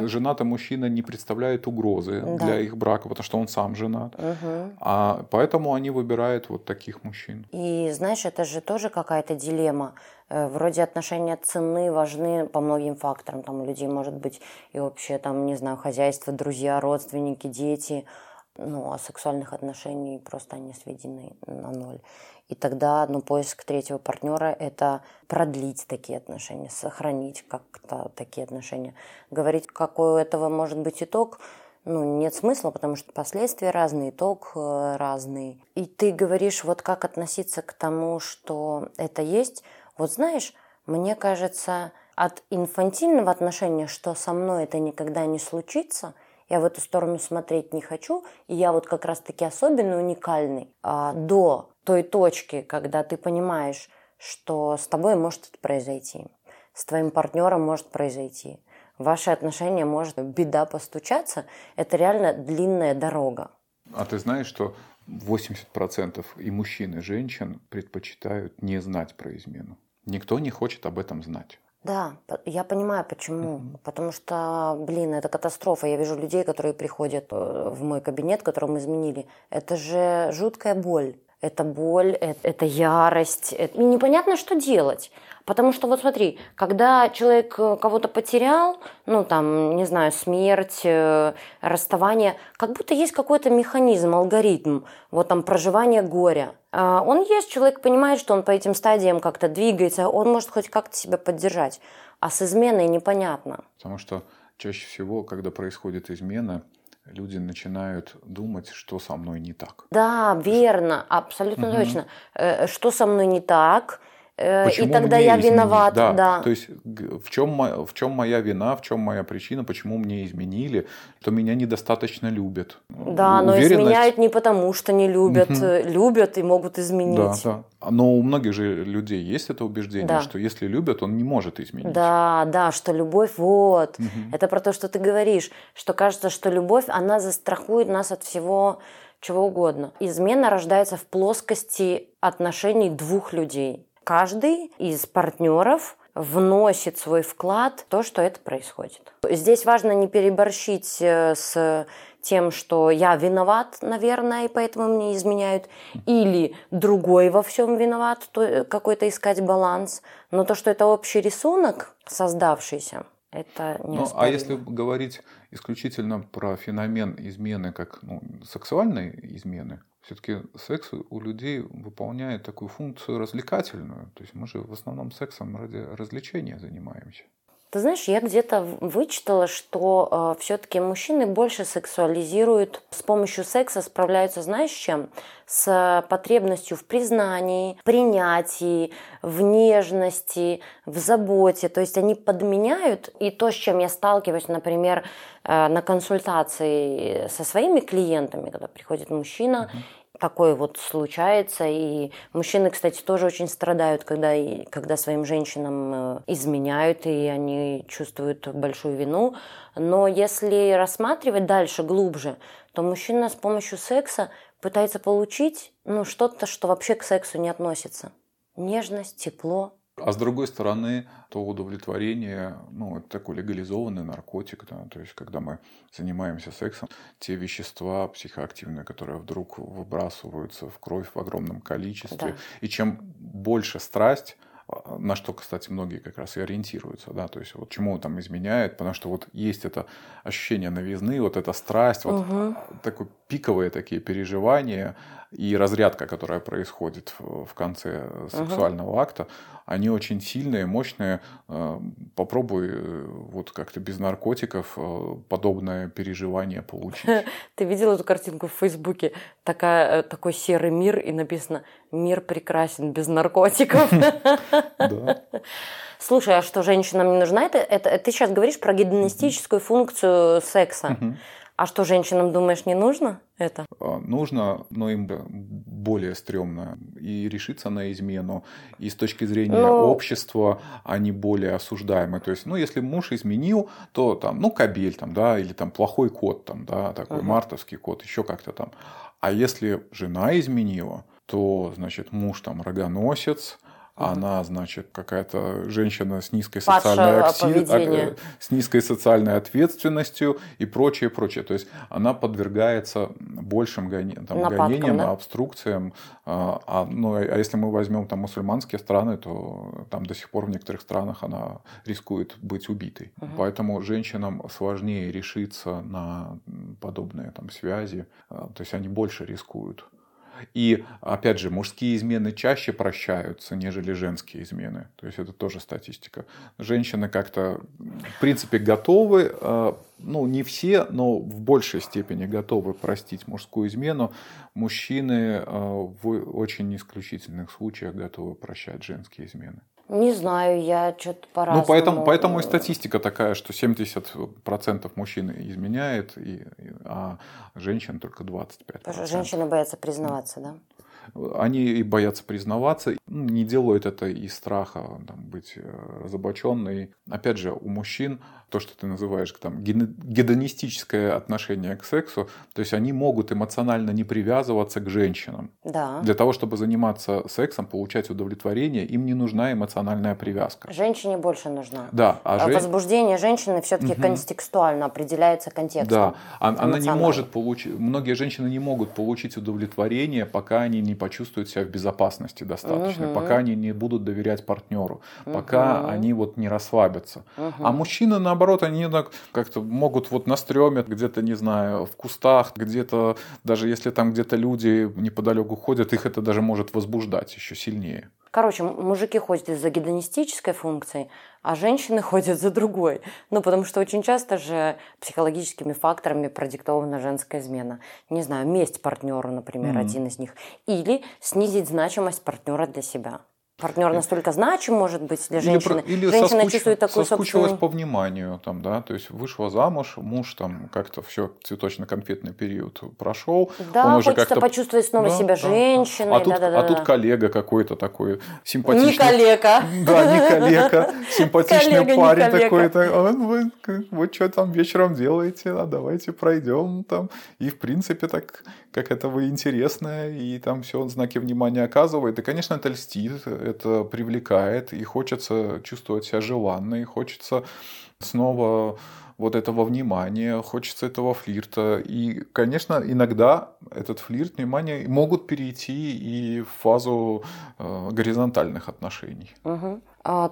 Да-да. Женатый мужчина не представляет угрозы Да. для их брака, потому что он сам женат. Мгм. А поэтому они выбирают вот таких мужчин. И знаешь, это же тоже какая-то дилемма. Э, Вроде отношения ценны, важны по многим факторам. Там у людей может быть и общее, там, не знаю, хозяйство, друзья, родственники, дети. Ну, а сексуальных отношений просто они сведены на ноль. И тогда ну, поиск третьего партнера – это продлить такие отношения, сохранить как-то такие отношения. Говорить, какой у этого может быть итог, ну, нет смысла, потому что последствия разные, итог э, разный. И ты говоришь, вот как относиться к тому, что это есть. Вот знаешь, мне кажется, от инфантильного отношения, что со мной это никогда не случится, я в эту сторону смотреть не хочу, и я вот как раз-таки особенный, уникальный, а, до той точки, когда ты понимаешь, что с тобой может это произойти, с твоим партнером может произойти, ваши отношения может беда постучаться, это реально длинная дорога. А ты знаешь, что 80% и мужчин, и женщин предпочитают не знать про измену. Никто не хочет об этом знать. Да, я понимаю, почему. Потому что, блин, это катастрофа. Я вижу людей, которые приходят э, в мой кабинет, который мы изменили. Это же жуткая боль. Это боль, э- это ярость. это- непонятно, что делать. Потому что вот смотри, когда человек э, кого-то потерял, ну там, не знаю, смерть, э, расставание, как будто есть какой-то механизм, алгоритм, вот там проживание горя. А, Он есть, человек понимает, что он по этим стадиям как-то двигается, он может хоть как-то себя поддержать. А с изменой непонятно. Потому что чаще всего, когда происходит измена, люди начинают думать, что со мной не так. Да, верно, абсолютно точно. Э, Что со мной не так? Э, И Почему тогда мне я изменить? виноват. Да. Да. То есть в чем, в чем моя вина, в чем моя причина, почему мне изменили, что меня недостаточно любят. Да, но Уверенность- изменяют не потому, что не любят. э, Любят и могут Да, изменить. да. Но у многих же людей есть это убеждение, Да. что если любят, он не может изменить. Да, да, что любовь, вот. Это про то, что ты говоришь, что кажется, что любовь, она застрахует нас от всего чего угодно. Измена рождается в плоскости отношений двух людей. Каждый из партнеров вносит свой вклад в то, что это происходит. Здесь важно не переборщить э, с тем, что я виноват, наверное, и поэтому мне изменяют, или другой во всем виноват, э, какой-то искать баланс. Но то, что это общий рисунок, создавшийся, это не Ну, а если говорить исключительно про феномен измены как ну, сексуальной измены, все-таки секс у людей выполняет такую функцию развлекательную. То есть мы же в основном сексом ради развлечения занимаемся. Ты знаешь, я где-то вычитала, что э, все-таки мужчины больше сексуализируют с помощью секса, справляются, знаешь, чем? С потребностью в признании, принятии, в нежности, в заботе. То есть они подменяют и то, с чем я сталкиваюсь, например, э, на консультации со своими клиентами, когда приходит мужчина, uh-huh такое вот случается. И мужчины, кстати, тоже очень страдают, когда, когда своим женщинам э, изменяют, и они чувствуют большую вину. Но если рассматривать дальше, глубже, то мужчина с помощью секса пытается получить ну, что-то, что вообще к сексу не относится. Нежность, тепло, а с другой стороны, то удовлетворение, ну, это такой легализованный наркотик, да, то есть, когда мы занимаемся сексом, те вещества психоактивные, которые вдруг выбрасываются в кровь в огромном количестве, да. и чем больше страсть, а, на что, кстати, многие как раз и ориентируются, да, то есть вот чему там изменяет, потому что вот есть это ощущение новизны, вот эта страсть, вот угу. такое пиковые такие переживания и разрядка, которая происходит в конце сексуального угу. акта, они очень сильные, мощные. Э, попробуй э, вот как-то без наркотиков э, подобное переживание получить. Ты видел эту картинку в Фейсбуке? Такая, такой серый мир, и написано «Мир прекрасен без наркотиков». Слушай, а что женщинам не нужна? Это, это ты сейчас говоришь про гедонистическую функцию секса. А что, женщинам, думаешь, не нужно это? А, нужно, но им более стрёмно. И решиться на измену, и с точки зрения. Ну, общества они более осуждаемы. То есть, ну, если муж изменил, то там, ну, кабель там, да, или там плохой кот там, да, такой uh мартовский кот, еще как-то там. А если жена изменила, то, значит, муж там рогоносец, она, значит, какая-то женщина с низкой социальной актив... А, с низкой социальной ответственностью и прочее, прочее. То есть она подвергается большим гони... там, Нападкам, гонениям, да? обструкциям. А, а, ну, а если мы возьмем там мусульманские страны, то там до сих пор в некоторых странах она рискует быть убитой. Угу. Поэтому женщинам сложнее решиться на подобные там связи. А, то есть они больше рискуют. И, опять же, мужские измены чаще прощаются, нежели женские измены. То есть это тоже статистика. Женщины как-то, в принципе, готовы, э, ну, не все, но в большей степени готовы простить мужскую измену. Мужчины э, в очень исключительных случаях готовы прощать женские измены. Не знаю, я что-то по-разному. Ну, поэтому, поэтому и статистика такая, что 70% мужчин изменяет, и, а женщин только 25%. Потому что женщины боятся признаваться, да? Они и боятся признаваться, ну, не делают это из страха там, быть э, разоблаченной. Опять же, у мужчин то, что ты называешь там, гедонистическое отношение к сексу, то есть они могут эмоционально не привязываться к женщинам. Да. Для того, чтобы заниматься сексом, получать удовлетворение, им не нужна эмоциональная привязка. Женщине больше нужна. Да. А, а жен... Возбуждение женщины все-таки угу. контекстуально определяется контекстом. Да. А, она не может получить, многие женщины не могут получить удовлетворение, пока они не почувствуют себя в безопасности достаточно, угу. пока они не будут доверять партнеру, угу. пока они вот не расслабятся. Угу. А мужчины, наоборот, наоборот, они как-то могут вот на стреме, где-то, не знаю, в кустах, где-то, даже если там где-то люди неподалеку ходят, их это даже может возбуждать еще сильнее. Короче, мужики ходят за гедонистической функцией, а женщины ходят за другой. Ну, потому что очень часто же психологическими факторами продиктована женская измена. Не знаю, месть партнеру, например, mm-hmm. один из них. Или снизить значимость партнера для себя партнер настолько значим может быть для женщины. Или, или Женщина соскуч... чувствует такую соскучилась собственную... по вниманию, там, да, то есть вышла замуж, муж там как-то все цветочно-конфетный период прошел. Да, он уже хочется почувствовать снова да, себя да, женщиной. А тут, да, да, да, а тут коллега какой-то такой симпатичный. Не коллега. Да, не коллега, симпатичный парень такой, «А вы, что там вечером делаете, а давайте пройдем там. И в принципе так, как это вы интересное, и там все знаки внимания оказывает. И, конечно, это льстит, это привлекает, и хочется чувствовать себя желанной, хочется снова вот этого внимания, хочется этого флирта. И, конечно, иногда этот флирт, внимание могут перейти и в фазу э, горизонтальных отношений. Угу.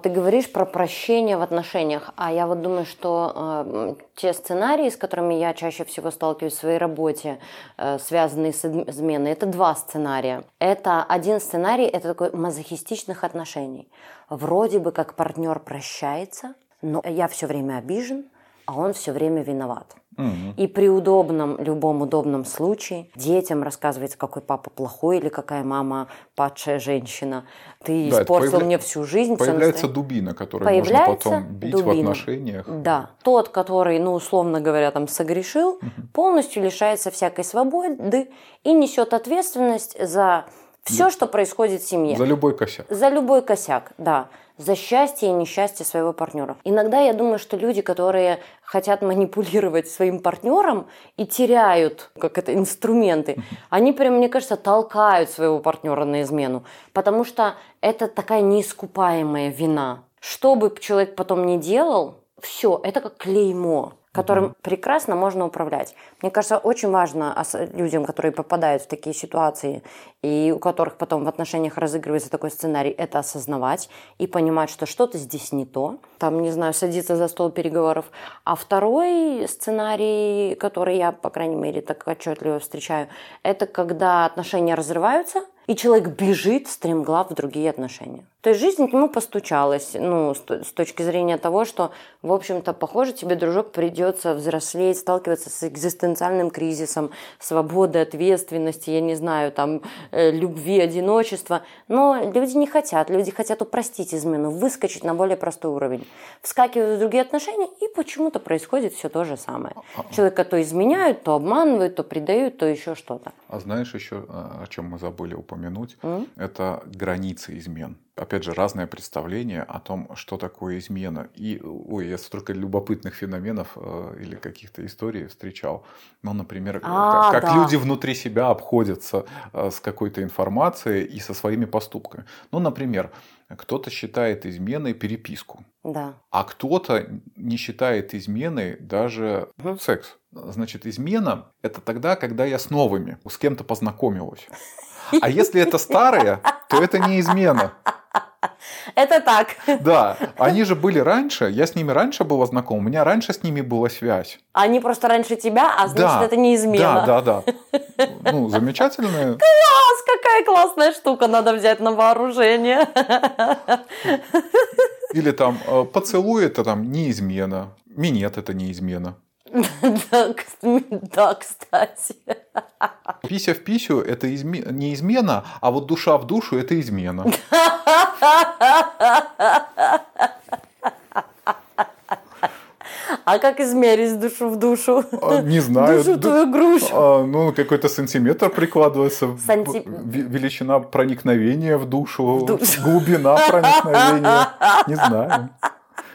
Ты говоришь про прощение в отношениях, а я вот думаю, что э, те сценарии, с которыми я чаще всего сталкиваюсь в своей работе, э, связанные с изменой, это два сценария. Это один сценарий, это такой мазохистичных отношений. Вроде бы как партнер прощается, но я все время обижен, а он все время виноват. Мгм. И при удобном, любом удобном случае детям рассказывается, какой папа плохой или какая мама падшая женщина. Ты Да, испортил появля- мне всю жизнь. Появляется настоя- дубина, которую Появляется можно потом бить в дубина. отношениях. Да. Тот, который, ну, условно говоря, там согрешил, полностью лишается всякой свободы и несет ответственность за все, что происходит в семье. За любой косяк. За любой косяк, да. За счастье и несчастье своего партнера. Иногда я думаю, что люди, которые хотят манипулировать своим партнером и теряют, как это, инструменты, они прям, мне кажется, толкают своего партнера на измену. Потому что это такая неискупаемая вина. Что бы человек потом ни делал, все, это как клеймо которым прекрасно можно управлять. Мне кажется, очень важно людям, которые попадают в такие ситуации и у которых потом в отношениях разыгрывается такой сценарий, это осознавать и понимать, что что-то здесь не то. Там, не знаю, садиться за стол переговоров. А второй сценарий, который я, по крайней мере, так отчетливо встречаю, это когда отношения разрываются, и человек бежит стремглав в другие отношения. То есть жизнь к нему постучалась, ну, с, точки зрения того, что, в общем-то, похоже, тебе, дружок, придется взрослеть, сталкиваться с экзистенциальным кризисом, свободы, ответственности, я не знаю, там, э, любви, одиночества. Но люди не хотят, люди хотят упростить измену, выскочить на более простой уровень. Вскакивают в другие отношения, и почему-то происходит все то же самое. Человека то изменяют, то обманывают, то предают, то еще что-то. А знаешь еще, а, о чем мы забыли упомянуть? М? Это границы измен. Опять же, разное представление о том, что такое измена. И, ой, я столько любопытных феноменов э, или каких-то историй встречал. Ну, например, э, А, как, как да. люди внутри себя обходятся э, с какой-то информацией и со своими поступками. Ну, например, кто-то считает изменой переписку. Да. А кто-то не считает изменой даже Мгм. секс. Значит, измена – это тогда, когда я с новыми, с кем-то познакомилась. А если это старые, то это не измена. Это так. Да, они же были раньше, я с ними раньше была знаком, у меня раньше с ними была связь. Они просто раньше тебя, а значит, да, это не измена. Да, да, да. Ну, замечательные. Класс, какая классная штука, надо взять на вооружение. Или там э, поцелуй это там не измена. Минет это не измена. Да, кс- Да, кстати. Пися в писю это изме- не измена, а вот душа в душу это измена. А как измерить душу в душу? А, Не знаю. Душу ду- твою грушу. а, Ну, какой-то сантиметр прикладывается. Санти- В- Величина проникновения в душу. душу. Глубина проникновения. Не знаю.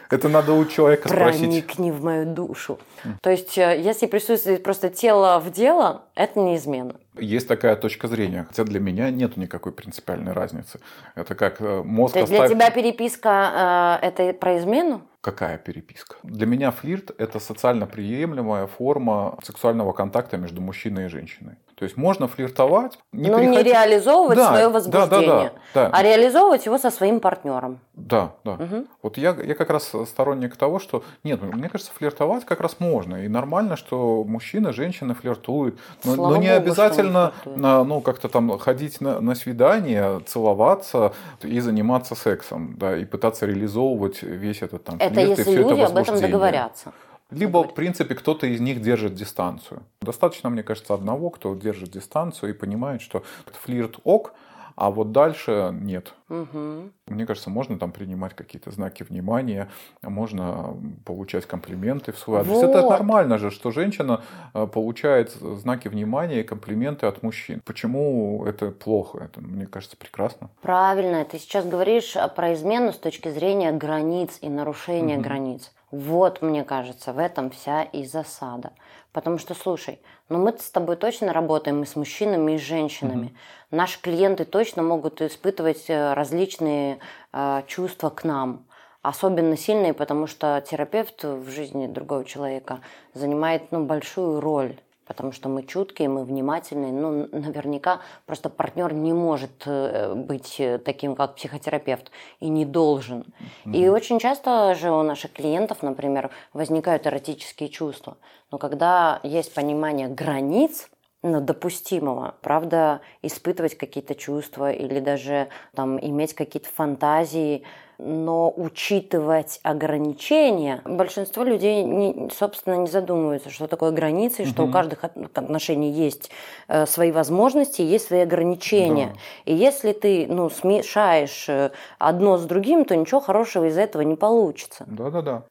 Это надо у человека спросить. Проникни в мою душу. То есть, э, если присутствует просто тело в дело, это не измена. Есть такая точка зрения. Хотя для меня нет никакой принципиальной разницы. Это как э, мозг То есть для тебя переписка э, это про измену? Какая переписка? Для меня флирт – это социально приемлемая форма сексуального контакта между мужчиной и женщиной. То есть можно флиртовать, не Но не реализовывать Да, свое да, да, возбуждение, да, да. а реализовывать его со своим партнером. Да, да. Вот я, я как раз сторонник того, что нет, мне кажется, флиртовать как раз можно. И нормально, что мужчины, женщины флиртуют. Но, Слава но не богу, обязательно на- ну, как-то там ходить на, на свидание, целоваться и заниматься сексом, да, и пытаться реализовывать весь этот там Это флирт и если все это люди об этом возбуждение. договорятся. Либо, в принципе, кто-то из них держит дистанцию. Достаточно, мне кажется, одного, кто держит дистанцию и понимает, что флирт ок, а вот дальше нет. Мгм. Мне кажется, можно там принимать какие-то знаки внимания, можно получать комплименты в свой адрес. Это Вот. нормально же, что женщина э, получает знаки внимания и комплименты от мужчин. Почему это плохо? Это, мне кажется, прекрасно. Правильно, ты сейчас говоришь а, про измену с точки зрения границ и нарушения границ. Вот, мне кажется, в этом вся и засада. Потому что, слушай, ну мы с тобой точно работаем и с мужчинами, и с женщинами. Наши клиенты точно могут испытывать э, различные э, чувства к нам. Особенно сильные, потому что терапевт в жизни другого человека занимает ну, большую роль. Потому что мы чуткие, мы внимательные. Ну, наверняка просто партнер не может э, быть э, таким, как психотерапевт, и не должен. И очень часто же у наших клиентов, например, возникают эротические чувства. Но когда есть понимание границ, ну, допустимого, правда, испытывать какие-то чувства или даже там иметь какие-то фантазии, Но учитывать ограничения, большинство людей, не, собственно, не задумываются, что такое границы, угу. что у каждых отношений есть э, свои возможности, есть свои ограничения. Да. И если ты ну, смешаешь э, одно с другим, то ничего хорошего из этого не получится. Да-да-да.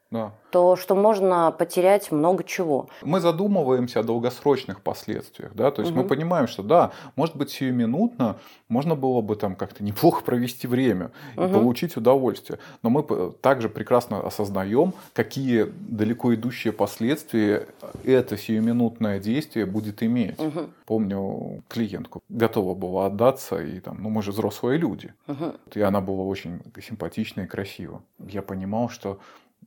То, что можно потерять много чего. Мы задумываемся о долгосрочных последствиях, да, то есть угу. мы понимаем, что да, может быть сиюминутно можно было бы там как-то неплохо провести время и угу. получить удовольствие, но мы также прекрасно осознаем, какие далеко идущие последствия это сиюминутное действие будет иметь. Угу. Помню клиентку готова была отдаться и там, ну мы же взрослые люди, угу. и она была очень симпатична и красива. Я понимал, что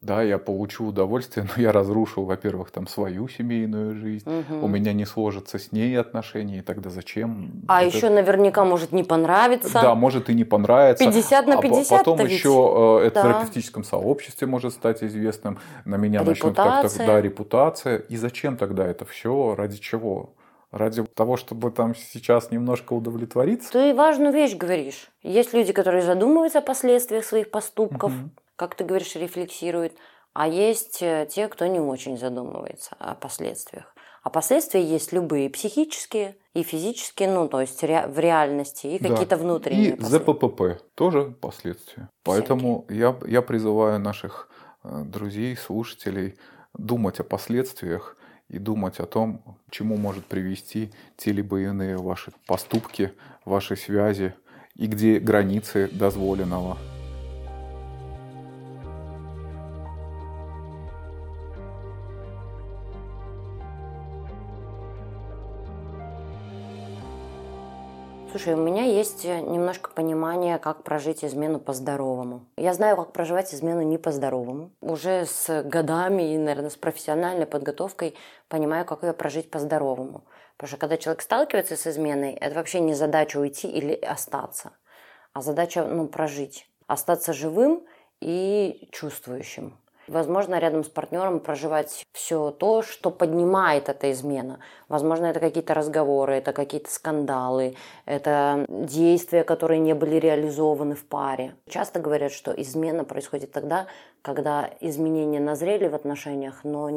да, я получу удовольствие, но я разрушил, во-первых, там свою семейную жизнь, угу. у меня не сложатся с ней отношения, и тогда зачем? А это... еще наверняка может не понравиться. Да, может и не понравится. 50 на 50. А потом еще ведь... это да. в терапевтическом сообществе может стать известным, на меня начнут как-то, да, репутация. И зачем тогда это все? Ради чего? ради того, чтобы там сейчас немножко удовлетвориться. Ты важную вещь говоришь. Есть люди, которые задумываются о последствиях своих поступков, угу как ты говоришь, рефлексирует, а есть э, те, кто не очень задумывается о последствиях. А последствия есть любые психические и физические, ну, то есть в реальности, и да. какие-то внутренние. И ЗППП тоже последствия. Всякие. Поэтому я, я призываю наших э, друзей, слушателей думать о последствиях и думать о том, чему может привести те либо иные ваши поступки, ваши связи и где границы дозволенного. Слушай, у меня есть э, немножко понимание, как прожить измену по-здоровому. Я знаю, как проживать измену не по-здоровому. Уже с годами и, наверное, с профессиональной подготовкой понимаю, как ее прожить по-здоровому. Потому что когда человек сталкивается с изменой, это вообще не задача уйти или остаться, а задача ну, прожить. Остаться живым и чувствующим. Возможно, рядом с партнером проживать все то, что поднимает эта измена. Возможно, это какие-то разговоры, это какие-то скандалы, это действия, которые не были реализованы в паре. Часто говорят, что измена происходит тогда, когда изменения назрели в отношениях, но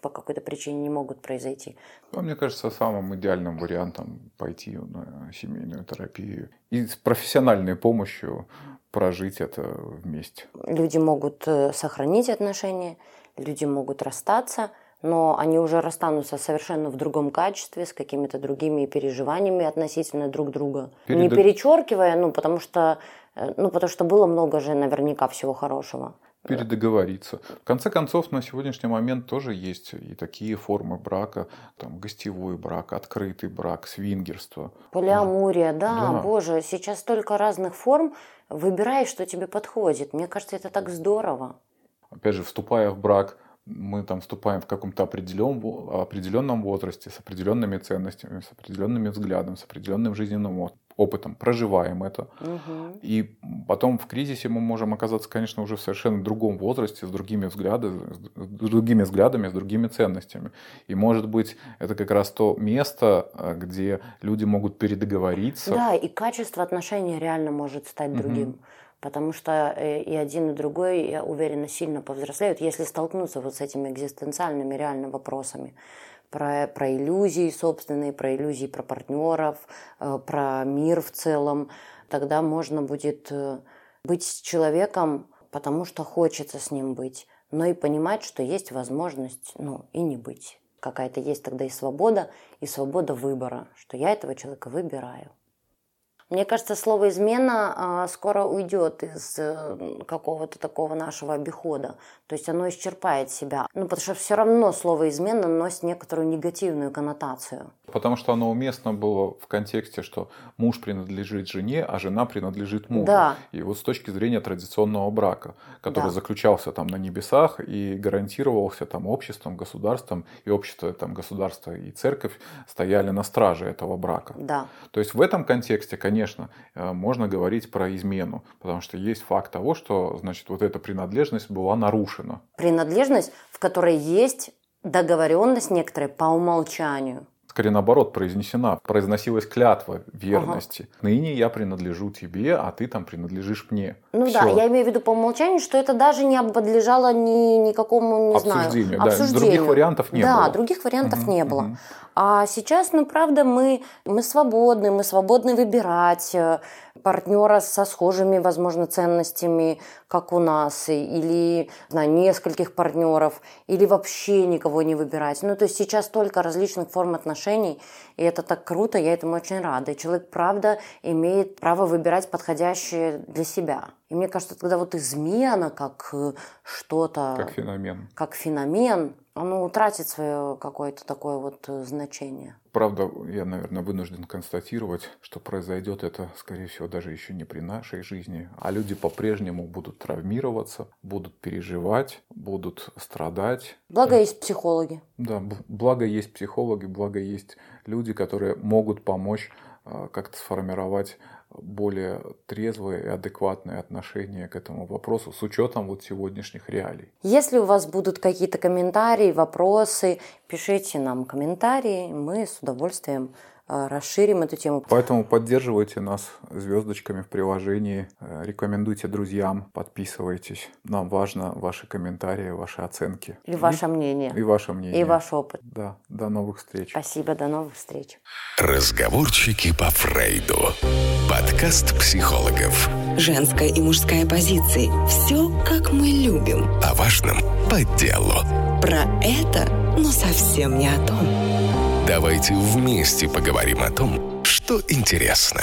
по какой-то причине не могут произойти. Ну, мне кажется, самым идеальным вариантом пойти на семейную терапию и с профессиональной помощью прожить это вместе. Люди могут э, сохранить отношения, люди могут расстаться, но они уже расстанутся совершенно в другом качестве, с какими-то другими переживаниями относительно друг друга. Перед... Не перечеркивая, ну, потому что, э, ну, потому что было много же наверняка всего хорошего передоговориться. В конце концов, на сегодняшний момент тоже есть и такие формы брака, там, гостевой брак, открытый брак, свингерство. Полиамурия, да, да, боже, сейчас столько разных форм, выбирай, что тебе подходит. Мне кажется, это так здорово. Опять же, вступая в брак, мы там вступаем в каком-то определенном, определенном возрасте, с определенными ценностями, с определенными взглядами, с определенным жизненным опытом, проживаем это. Угу. И потом в кризисе мы можем оказаться, конечно, уже в совершенно другом возрасте, с другими взглядами, с другими взглядами, с другими ценностями. И может быть это как раз то место, э, где люди могут передоговориться. Да, и качество отношений реально может стать другим. Угу. Потому что э, и один, и другой, я уверена, сильно повзрослеют, если столкнуться вот с этими экзистенциальными реально вопросами про, про иллюзии собственные, про иллюзии про партнеров, э, про мир в целом. Тогда можно будет э, быть с человеком, потому что хочется с ним быть, но и понимать, что есть возможность, ну, и не быть. Какая-то есть тогда и свобода, и свобода выбора, что я этого человека выбираю. Мне кажется, слово измена а, скоро уйдет из э, какого-то такого нашего обихода. То есть оно исчерпает себя. Ну, потому что все равно слово измена носит некоторую негативную коннотацию. Потому что оно уместно было в контексте, что муж принадлежит жене, а жена принадлежит мужу. Да. И вот с точки зрения традиционного брака, который да. заключался там на небесах и гарантировался там обществом, государством, и общество, там государство и церковь стояли на страже этого брака. Да. То есть в этом контексте, конечно, конечно, э, можно говорить про измену, потому что есть факт того, что, значит, вот эта принадлежность была нарушена. Принадлежность, в которой есть договоренность некоторая по умолчанию. Скорее наоборот, произнесена. Произносилась клятва верности. Ага. Ныне я принадлежу тебе, а ты там принадлежишь мне. Ну Все. да, я имею в виду по умолчанию, что это даже не подлежало ни, никакому, не обсуждению, знаю, да. обсуждению. Других вариантов не да, было. Да, других вариантов угу, не было. Угу. А сейчас, ну, правда, мы, мы свободны, мы свободны выбирать э, партнера со схожими, возможно, ценностями, как у нас, или знаю, нескольких партнеров, или вообще никого не выбирать. Ну, то есть сейчас столько различных форм отношений, и это так круто, я этому очень рада. И человек, правда, имеет право выбирать подходящее для себя. И мне кажется, когда вот измена как э, что-то... Как феномен. Как феномен, оно утратит свое какое-то такое вот э, значение. Правда, я, наверное, вынужден констатировать, что произойдет это, скорее всего, даже еще не при нашей жизни, а люди по-прежнему будут травмироваться, будут переживать, будут страдать. Благо есть психологи. Да, благо есть психологи, благо есть люди, которые могут помочь э, как-то сформировать более трезвое и адекватное отношение к этому вопросу с учетом вот сегодняшних реалий. Если у вас будут какие-то комментарии, вопросы, пишите нам комментарии, мы с удовольствием расширим эту тему. Поэтому поддерживайте нас звездочками в приложении, э, рекомендуйте друзьям, подписывайтесь. Нам важно ваши комментарии, ваши оценки. И, и ваше мнение. И ваше мнение. И ваш опыт. Да, до новых встреч. Спасибо, до новых встреч. Разговорчики по Фрейду. Подкаст психологов. Женская и мужская позиции. Все, как мы любим. О важном по делу. Про это, но совсем не о том. Давайте вместе поговорим о том, что интересно.